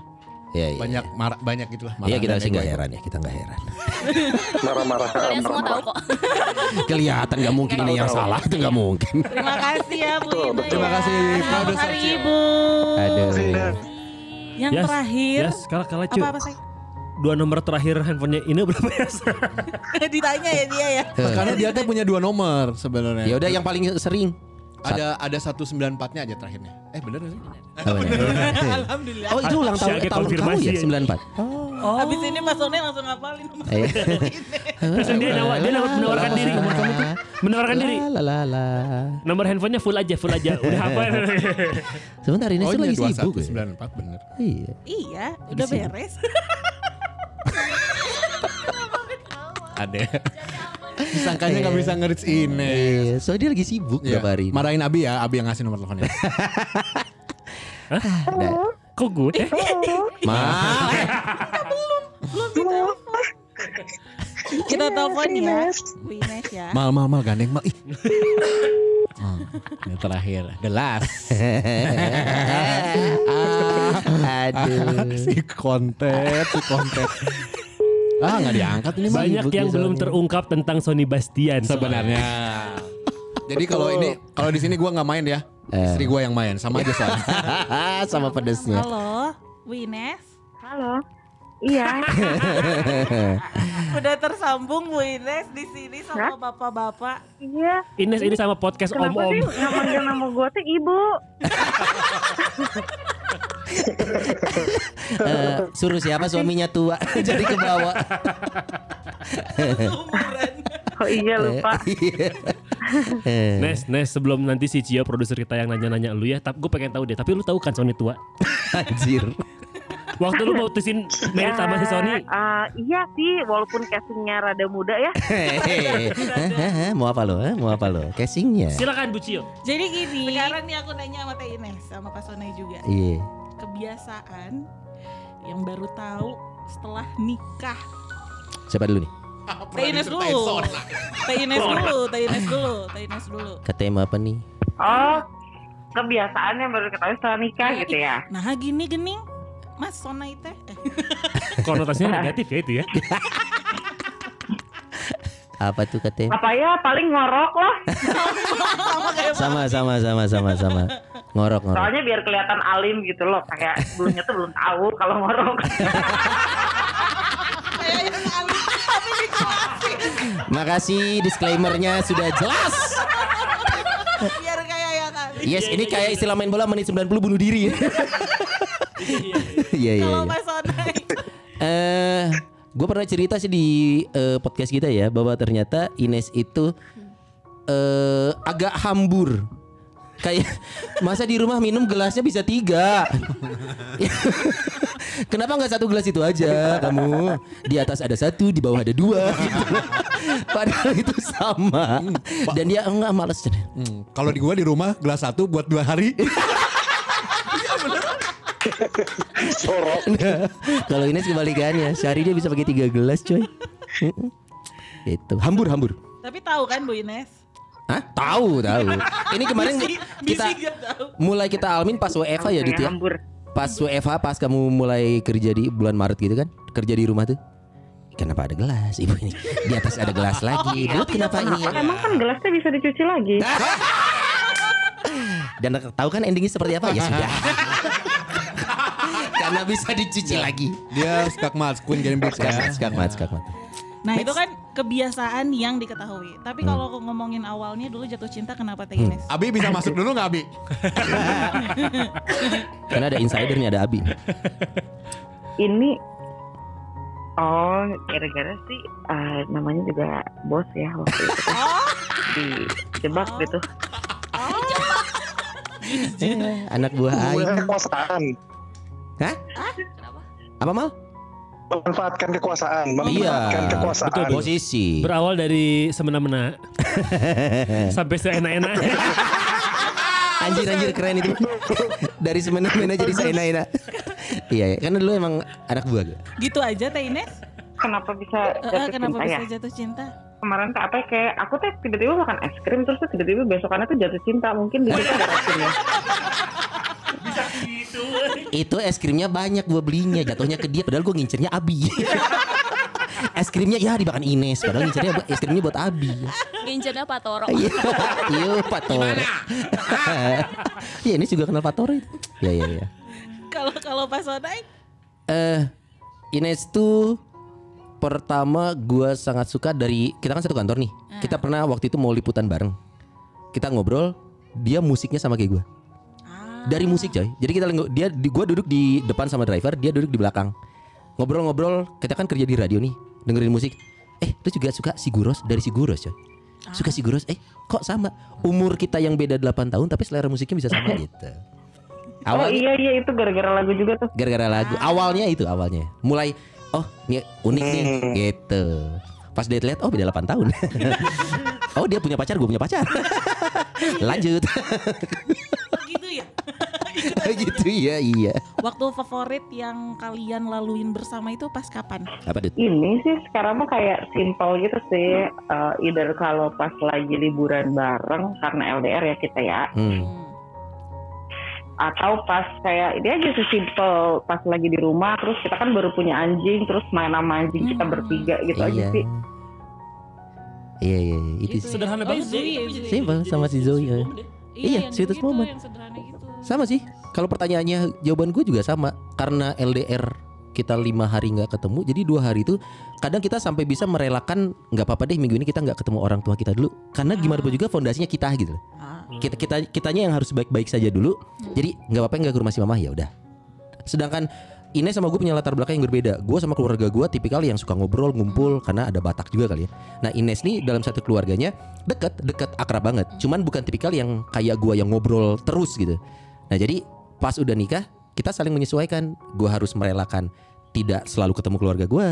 Ya, ya.
banyak marah, banyak gitulah.
Iya kita sih nggak heran ya, kita nggak heran.
Marah-marah.
Kalian semua tahu kok.
Kelihatan nggak mungkin ini yang salah itu nggak mungkin.
Terima kasih ya Bu Ine.
Terima
ya.
kasih,
hari
Cio.
Ibu.
Aduh.
Yang
Yes,
terakhir
Yes, kalah kalah cuy.
apa apa sih?
Dua nomor terakhir handphonenya ini berapa ya?
Ditanya ya dia ya.
Karena dia tuh punya dua nomor sebenarnya.
Ya udah yang paling sering.
Ada ada 194-nya aja terakhirnya. Eh bener gak sih?
Apa nih?
Alhamdulillah.
Oh itu ulang tahun tahun kamu
konfirmasi
ya
ya.
94.
Oh. Habis ini Mas One langsung ngapalin nomor
Eh.
Terus dia nawar, dia nawar- menawarkan diri. Menawarkan diri.
La la la.
Nomor handphonenya full aja, full aja. Udah apa?
Sebentar ini
Oh
saya
iya
lagi sibuk. ya.
2194 bener.
Iya.
Iya, udah beres.
Ada. Disangkanya nggak bisa nge-reach ini.
Iya, soalnya dia lagi sibuk
Iya.
berapa hari. ini.
Marahin Abi ya, Abi yang ngasih nomor teleponnya.
Nah,
Kok gue? Eh,
Ma,
Kita telepon ya. Ya.
mal mal mal gandeng mal. Ih. Hmm, yang terakhir, the last.
aduh.
si konten, si konten. Ah nggak diangkat ini mah.
Banyak yang belum terungkap tentang Sony Bastian.
sebenarnya. Jadi kalau ini kalau di sini gua nggak main ya. Istri gua yang main sama aja soalnya.
Sama pedesnya.
Halo, Bu Ines.
Halo. Iya.
Udah tersambung Bu Ines di sini sama bapak-bapak.
iya.
Ines ini sama podcast
Kenapa
om-om.
sih nggak manggil nama gue tuh ibu?
Eh, suruh siapa suaminya tua jadi ke bawah.
Oh iya lupa.
Eh,
Nes, Nes sebelum nanti si Cio produser kita yang nanya-nanya lu ya, tapi gue pengen tahu deh. Tapi lu tahu kan Sony tua?
Anjir.
Waktu lu mutusin merit sama si Sony,
Eh, iya sih, walaupun castingnya rada muda ya.
Hehehe. Mau apa lo? eh? Mau apa lo? Casingnya.
silakan Bu Cio.
Jadi gini. Sekarang nih aku nanya sama Teh Ines sama Pak Sonai juga.
Iya.
Kebiasaan yang baru tahu setelah nikah.
Siapa dulu nih?
Teh Ines dulu. Teh Ines dulu, Teh Ines dulu, Teh Ines dulu.
Katanya apa nih?
Oh, kebiasaan yang baru ketahui setelah nikah gitu ya.
Nah gini gening, Mas Sonai teh. Eh,
Konotasinya negatif ya itu ya.
Apa tuh katanya?
Apa ya paling ngorok loh.
Sama sama sama sama sama. Ngorok ngorok.
Soalnya biar kelihatan alim gitu loh. Kayak sebelumnya tuh belum tahu kalau ngorok.
Makasih disclaimernya sudah jelas.
biar kayak yang kali.
Yes, ini kayak istilah main bola menit 90 bunuh diri. Iya iya
Kalau
iya.
Mas.
Eh, gue pernah cerita sih di eh, podcast kita ya bahwa ternyata Ines itu eh agak hambur. Kayak masa di rumah minum gelasnya bisa tiga. Kenapa nggak satu gelas itu aja kamu? Di atas ada satu, di bawah ada dua. Gitu. Padahal itu sama. Dan dia enggak males.
Hmm, Kalau di gua di rumah gelas satu buat dua hari.
Sorok.
Nah, kalau Ines kebalikannya, sehari dia bisa pakai tiga gelas coy. Mm-mm. Itu hambur hambur.
Tapi tahu kan Bu Ines?
Hah? Tahu, tahu. Ini kemarin
Bisi-
kita
tahu.
mulai kita almin pas WFH ya Dit ya.
Hambur.
Pas WFH pas kamu mulai kerja di bulan Maret gitu kan? Kerja di rumah tuh. Kenapa ada gelas ibu ini? Di atas ada gelas lagi. Dut kenapa ini? ya?
Emang kan gelasnya bisa dicuci lagi.
Dan tahu kan endingnya seperti apa? Ya sudah. Karena bisa dicuci lagi.
Dia skakmat, Queen Gambit ya.
Skakmat, skakmat, skakmat.
Nah itu kan kebiasaan yang diketahui. Tapi
Hmm.
kalau ngomongin awalnya dulu jatuh cinta kenapa Teh Ines?
Abi bisa masuk dulu nggak Abi?
Karena ada insider nih ada Abi.
Ini oh gara-gara sih ah, namanya juga bos ya waktu itu kan. dijebak gitu.
Eh, Anak buah Aing. Hah? Apa mal?
Memanfaatkan kekuasaan.
Iya.
Memanfaatkan kekuasaan.
betul, betul.
Posisi.
Berawal dari semena-mena sampai seenak-enak.
Anjir anjir keren itu. Dari semena-mena jadi seenak-enak. Iya, ya. karena dulu emang anak buah gue.
Gitu aja Teh Ines?
Kenapa bisa
Eh, eh,
jatuh
kenapa
cinta
bisa
ya?
jatuh cinta?
Kemarin tuh apa ya, kayak aku tuh tiba-tiba makan es krim terus tuh tiba-tiba besokannya tuh jatuh cinta mungkin di situ ada reaksinya.
Itu es krimnya banyak gue belinya, jatuhnya ke dia padahal gue ngincernya Abi. es krimnya ya dimakan Ines, padahal ngincernya bu- es krimnya buat Abi.
Ngincernya Pak Toro.
Iya, iya Pak Toro. Iya ini juga kenal Pak Toro itu. Ya ya ya.
Kalau kalau pas Sodai
Eh Ines tuh pertama gua sangat suka dari kita kan satu kantor nih. Kita pernah waktu itu mau liputan bareng. Kita ngobrol, dia musiknya sama kayak gua. Dari musik coy. Jadi kita dia di, gua duduk di depan sama driver, dia duduk di belakang. Ngobrol-ngobrol, kita kan kerja di radio nih, dengerin musik. Eh, lu juga suka Siguros dari Siguros coy. Suka Siguros, eh kok sama? Umur kita yang beda 8 tahun tapi selera musiknya bisa sama gitu.
Oh
Awalnya
iya iya itu gara-gara lagu juga tuh.
gara-gara lagu awalnya itu awalnya mulai oh ini unik nih gitu pas dia lihat oh beda 8 tahun oh dia punya pacar gue punya pacar lanjut
oh. gitu ya
iya
Waktu favorit yang kalian laluin bersama itu pas kapan?
apa tuh
Ini sih sekarang mah kayak simple gitu sih. Eh, either kalau pas lagi liburan bareng karena LDR ya kita ya.
hmm.
Atau pas kayak ini aja sih simple pas lagi di rumah terus kita kan baru punya anjing terus main sama anjing kita
Hmm.
bertiga gitu aja
iya
sih.
iya iya iya, itu
Gitu
sih.
Sederhana
Oh,
banget
Zoe. Zoe.
Simple, sama si Zoe, ya. Iya,
yang
sweetest
gitu,
moment.
Yang sederhana gitu.
Sama sih kalau pertanyaannya jawaban gue juga sama karena LDR kita lima hari nggak ketemu jadi dua hari itu kadang kita sampai bisa merelakan nggak apa-apa deh minggu ini kita nggak ketemu orang tua kita dulu karena gimana pun juga fondasinya kita gitu loh.
Ah.
kita kita kitanya yang harus baik-baik saja dulu jadi nggak apa-apa nggak ke rumah si mama ya udah sedangkan Ines sama gue punya latar belakang yang berbeda. Gue sama keluarga gue tipikal yang suka ngobrol, ngumpul karena ada Batak juga kali ya. Nah Ines nih dalam satu keluarganya deket, deket, akrab banget. Cuman bukan tipikal yang kayak gue yang ngobrol terus gitu. Nah jadi pas udah nikah kita saling menyesuaikan. Gue harus merelakan tidak selalu ketemu keluarga gue.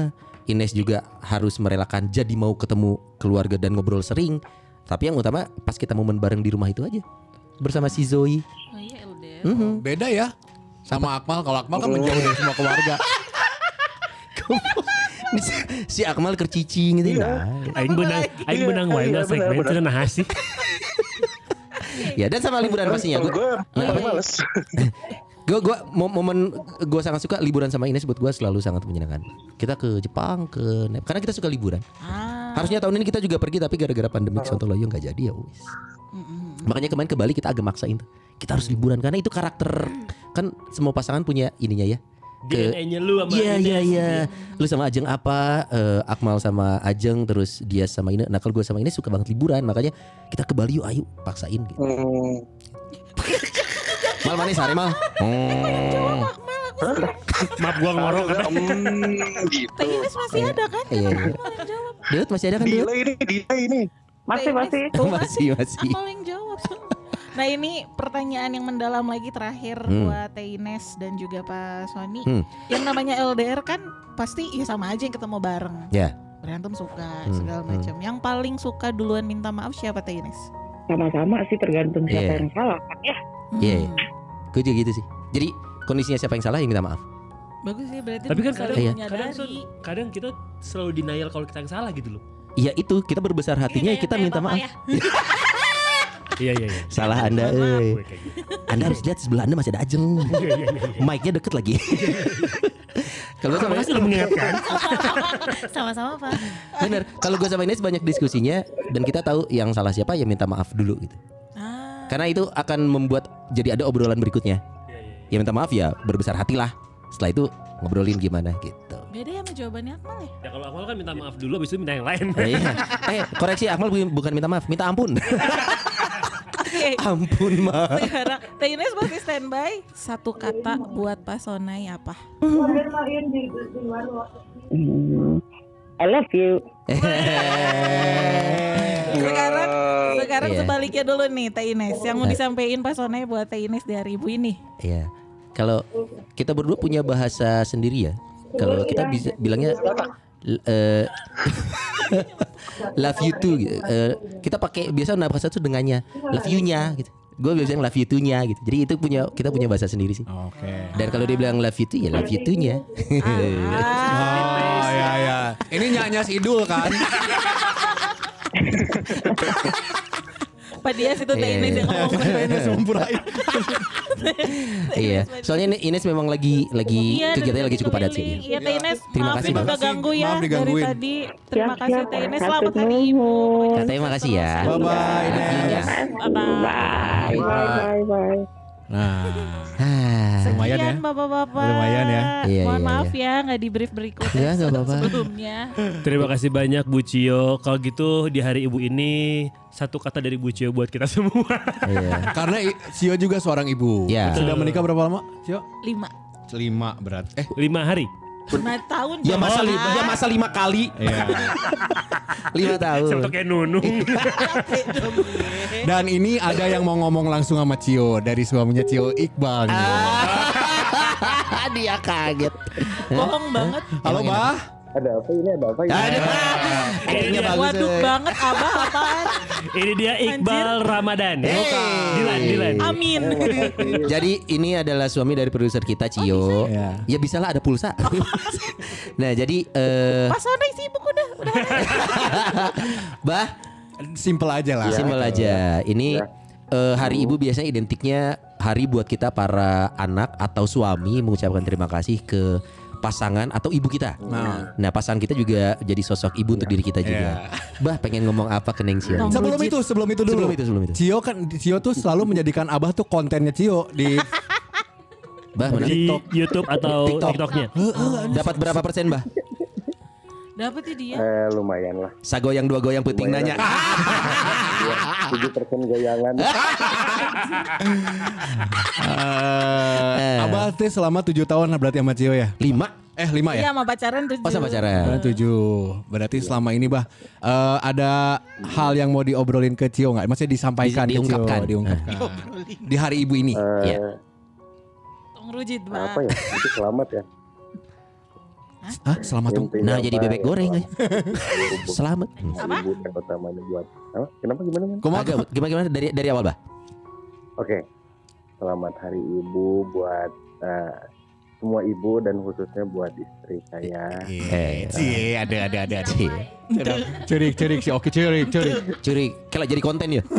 Ines juga harus merelakan jadi mau ketemu keluarga dan ngobrol sering. Tapi yang utama pas kita momen bareng di rumah itu aja bersama si Zoe.
Oh iya LDR.
Mhm.
Beda ya sama Akmal. Kalau Akmal kan menjauh dari semua keluarga.
Si, Akmal kercicing gitu. Nah,
Aing benang, aing benang wae
benar,
segmen
benar.
itu nah sih.
ya dan sama liburan pastinya. gue
males.
gue gue mo- momen gue sangat suka liburan sama Ines buat gue selalu sangat menyenangkan. Kita ke Jepang ke Nep- karena kita suka liburan.
Ah.
harusnya tahun ini kita juga pergi tapi gara-gara pandemik Sontoloyo nggak jadi ya wis. Makanya kemarin ke Bali kita agak maksain tuh. Kita harus liburan karena itu karakter. Kan semua pasangan punya ininya ya
DNA-nya lu sama
Iya iya iya. Lu sama Ajeng apa? Eh, Akmal sama Ajeng terus dia sama ini. Nah kalau gue sama ini suka banget liburan makanya kita ke Bali yuk ayo paksain gitu.
Hmm.
Mal manis hari mal. Hmm.
Maaf gua ngorok.
Hmm, gitu.
Teh Ines masih ada kan?
Iya, iya. Deut masih ada kan?
Delay ini, delay ini.
Masih masih.
masih masih.
Amal yang jawab. Nah ini pertanyaan yang mendalam lagi terakhir
Hmm.
buat Teh Ines dan juga Pak Sony.
Hmm.
Yang namanya LDR kan pasti ya sama aja yang ketemu bareng.
Ya.
Berantem suka
Hmm,
segala
hmm.
macam. Yang paling suka duluan minta maaf siapa Teh Ines?
Sama-sama sih tergantung siapa
Iya.
yang salah kan ya.
Iya.
Hmm.
Gue juga gitu sih. Jadi kondisinya siapa yang salah yang minta maaf.
Bagus sih berarti
Tapi kan kadang,
Iya.
kadang, kadang kita selalu denial kalau kita yang salah gitu loh.
Iya itu kita berbesar hatinya
Kayak-
kita
kayak
minta maaf.
ya.
Iya iya iya.
Salah anda, eh.
Gue kayak gitu.
Anda harus lihat sebelah anda masih ada ajeng. Mic-nya deket lagi. Kalau gue sama
Makasih lo mengingatkan.
Sama-sama Pak.
bener. Kalau gue sama Ines banyak diskusinya dan kita tahu yang salah siapa ya minta maaf dulu gitu.
Ah,
Karena itu akan membuat jadi ada obrolan berikutnya. Ya minta maaf ya berbesar hatilah. Setelah itu ngobrolin gimana gitu.
beda ya sama jawabannya Akmal ya.
Ya kalau Akmal kan minta maaf dulu, habis itu minta yang lain.
Eh, iya. eh koreksi Akmal bu- bukan minta maaf, minta ampun. Ampun mah.
Sekarang Teh Ines masih standby. Satu kata buat Pak Sonai apa?
I love you.
Sekarang sekarang
Iya.
sebaliknya dulu nih Teh Ines. Yang mau
Eh.
disampaikan Pak Sonai buat Teh Ines di hari ibu ini.
Iya. Kalau kita berdua punya bahasa sendiri ya. Kalau kita bisa bilangnya eh, love you too gitu. Eh, kita pakai biasa bahasa itu dengannya love you-nya gitu. Gue biasanya love you too-nya gitu. Jadi itu punya kita punya bahasa sendiri sih.
Oke.
Dan kalau dia bilang love you too ya love you too-nya.
Oh ya ya. Ini nyanyi Idul kan?
Pak Dias itu Teh
Iya,
Ines
iya.
yang ngomong.
Ines mempurahi.
iya. Soalnya ini- Ines memang lagi lagi
Iya,
kegiatannya lagi cukup padat sih.
Iya Teh Ines,
Terima kasih, Bang.
udah ganggu ya dari tadi. Terima kasih. Teh Ines, selamat hari ibu.
Katanya makasih ya.
Bye bye.
Bye-bye.
Bye bye bye.
Nah,
Ah.
Lumayan ya.
Bapak-bapak.
Lumayan ya.
Iya,
Mohon
iya,
maaf ya nggak di brief berikutnya
apa-apa.
sebelumnya.
Terima kasih banyak Bu Cio. Kalau gitu di hari ibu ini satu kata dari Bu Cio buat kita semua.
Iya.
karena Cio juga seorang ibu.
Ya.
Sudah menikah berapa lama, Cio?
Lima.
Lima berat. Eh,
Lima hari.
Lima tahun.
Ya masa lima, ya masa lima kali,
iya.
lima tahun.
Siapa kayak Nunung.
Dan ini ada yang mau ngomong langsung sama Cio dari suaminya Cio Iqbal nih.
Dia kaget.
Bohong banget.
Halo,
Emang
Bah.
Ada apa ini? Ada apa ini?
Ada Kayaknya bagus.
Waduh
eh.
banget abah apaan?
ini dia Iqbal Ramadan. Dilan, Dilan.
Amin.
Jadi ini adalah suami dari produser kita Cio.
Iya.
Ya bisa lah ada pulsa. nah jadi eh
Pas Sonai sibuk udah. udah.
bah
Simple aja lah.
simpel aja. Ini eh, hari ibu biasanya identiknya hari buat kita para anak atau suami mengucapkan terima kasih ke pasangan atau ibu kita.
Nah.
Nah pasangan kita juga jadi sosok ibu untuk diri kita juga. Bah pengen ngomong apa ke Neng Cio?
Sebelum itu, sebelum itu dulu.
Sebelum itu, sebelum itu.
Cio kan Cio tuh selalu menjadikan Abah tuh kontennya Cio di
Bah mana?
Di YouTube atau
TikTok.
TikToknya.
Dapat berapa persen bah?
Dapat dia.
Eh, lumayan lah.
Sagoyang dua goyang penting nanya.
Tujuh persen goyangan.
Eh, Abah tuh selama tujuh tahun berarti sama Cio ya?
Lima.
Eh lima
Iya
ya?
sama pacaran tujuh.
Oh sama pacaran.
Tujuh. Berarti selama ini bah eh, ada hal yang mau diobrolin ke Cio nggak? Maksudnya disampaikan
Di- diungkapkan.
Cio, diungkapkan. Di hari ibu ini.
Eh,
Iya.
Tong Rujit,
apa
Pak.
ya? Itu selamat ya.
Hah? Selamat tuh.
Nah
apa
jadi bebek
ya,
goreng aja. Selamat.
Apa?
Utamanya buat apa? Kenapa gimana kan?
Agak gimana gimana dari dari awal bah?
Oke. Selamat Hari Ibu buat eh, semua ibu dan khususnya buat istri saya.
Eh,
Cie, ada ada ada. ada.
Cie.
Curik curik sih. Oke curik curik.
Curi, kalau jadi konten ya.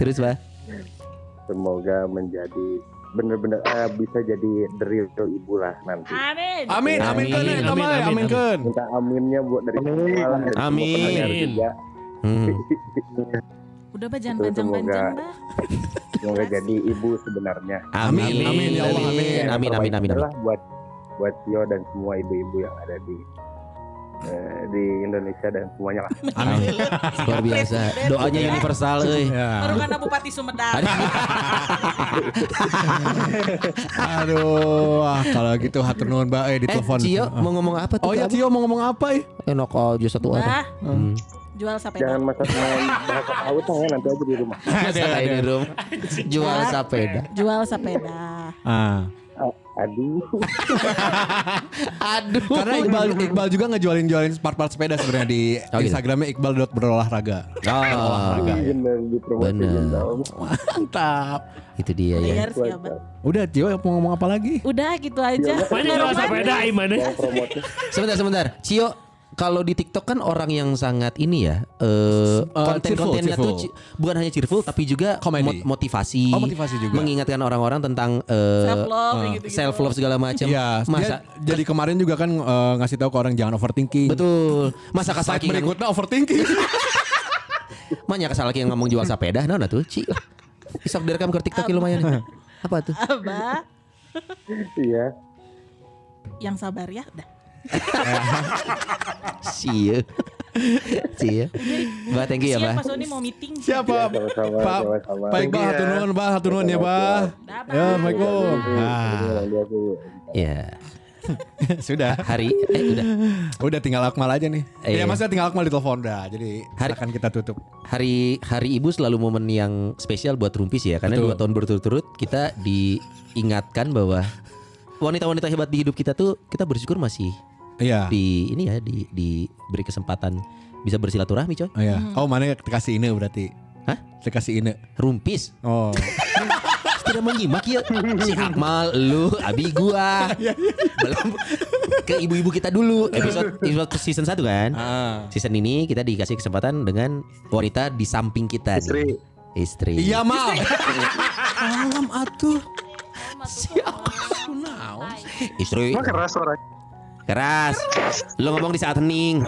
Terus bah?
Semoga menjadi bener-bener eh, bisa jadi the real ibu lah nanti.
Amin.
Amin amin kan
Amin, amin,
mah,
amin,
amin kan.
Minta aminnya buat dari semua
Amin.
pendengar juga.
Hmm.
Udah Pak jangan panjang-panjang, Bah.
Semoga jadi ibu sebenarnya.
Amin.
Amin, ya Allah, amin.
Amin amin amin amin.
Lah buat buat Tio dan semua ibu-ibu yang ada di eh, di Indonesia dan semuanya lah.
Amin.
Luar biasa. Doanya universal euy.
Ya.
Baru karena Bupati Sumedang.
Aduh, wah, kalau gitu hatur nuhun Mbak eh
Eh,
ditelepon.
Cio mau ngomong apa tuh?
Oh ya Cio mau ngomong apa ya?
Abang? Enak aja satu orang.
Bah,
Hmm.
jual sepeda.
Jangan masak main bahasa laut ya nanti aja di rumah.
Masa kayak di rumah. Jual sepeda.
Jual sepeda.
Ah.
Aduh.
Aduh.
Karena Iqbal Iqbal juga ngejualin jualin part-part sepeda sebenarnya di
Oh, gitu?
Instagramnya Iqbal berolahraga.
Oh,
Bener dipromosiin
Bener.
Mantap.
itu dia ya.
Abang.
Udah Cio mau ngomong apa lagi?
Udah gitu aja.
Mana jual sepeda Iman
Yang promosi.
Sebentar sebentar. Cio kalau di TikTok kan orang yang sangat ini ya eh konten-kontennya
cheerful,
tuh bukan hanya cheerful tapi juga
Komedi.
mot- motivasi,
Oh, motivasi juga.
mengingatkan orang-orang tentang eh,
Self love gitu.
self love segala macam.
Iya,
Masa
dia- jadi kemarin juga kan eh, ngasih tahu ke orang jangan overthinking.
betul. Masa yang
berikutnya overthinking.
Manya kasal yang ngomong jual sepeda, nah tuh, Ci. Bisa direkam ke TikTok lumayan. Apa tuh?
Abah
Iya.
yang sabar ya. Udah.
Cie. Cie. Mbak thank you ya,
Siap
Mbak.
Pak Sony mau meeting.
Siapa?
Sama-sama,
Pak. Pak Iqbal hatur nuhun, Bah, hatur nuhun ya, Bah.
Dah, Bang.
Ya, Assalamualaikum.
Ini
Ah,
tuh.
Ya,
sudah.
hari eh udah.
Udah tinggal Akmal aja nih.
Iya.
Ya, maksudnya tinggal Akmal di telepon dah. Jadi
Hari-
akan kita tutup.
Hari Hari Ibu selalu momen yang spesial buat Rumpis ya karena
Betul.
dua tahun berturut-turut kita diingatkan bahwa wanita-wanita hebat di hidup kita tuh kita bersyukur masih
Iya.
di ini ya di diberi kesempatan bisa bersilaturahmi coy.
Oh, iya. Oh, mana dikasih ini berarti?
Hah?
Dikasih ini.
Rumpis
Oh.
tidak menyimak ya si Akmal lu abi gua belum ke ibu-ibu kita dulu episode episode season 1 kan
Ah.
season ini kita dikasih kesempatan dengan wanita di samping kita
Istri.
nih istri
Iya, Mal. Malam atuh.
istri
Emang keras suara.
Keras. Lo ngomong di saat hening.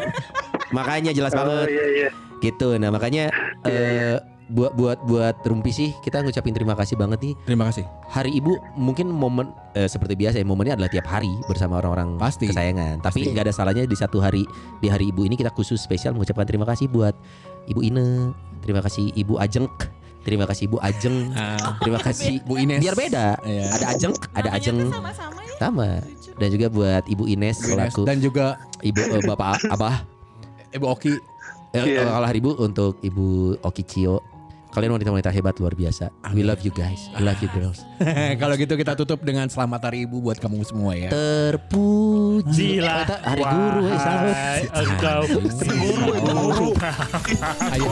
Makanya jelas
Oh
banget.
iya iya.
gitu. Nah makanya eh, buat buat buat Rumpi sih kita ngucapin terima kasih banget nih.
Terima kasih.
Hari Ibu mungkin momen eh, seperti biasa ya momennya adalah tiap hari bersama orang-orang
Pasti.
kesayangan. Tapi nggak ada salahnya di satu hari di hari Ibu ini kita khusus spesial mengucapkan terima kasih buat Ibu Ine, terima kasih Ibu Ajeng, terima kasih Ibu Ajeng, terima kasih
Bu Ines.
Biar beda.
Iya.
Ada Ajeng, ada
Namanya
Ajeng
sama-sama ya.
sama. Dan juga buat Ibu Ines
Bu Ines.
selaku
Dan juga
Ibu eh, Bapak Abah.
Ibu Oki.
Eh,
Iya.
Kalau hari Ibu untuk Ibu Oki Cio. Kalian wanita-wanita hebat luar biasa. We love you guys. We love you girls.
Kalau gitu kita tutup dengan selamat hari ibu buat kamu semua ya.
Terpuji.
Jilah.
Kata hari guru eh, salah.
Wahai engkau guru.
Ayo.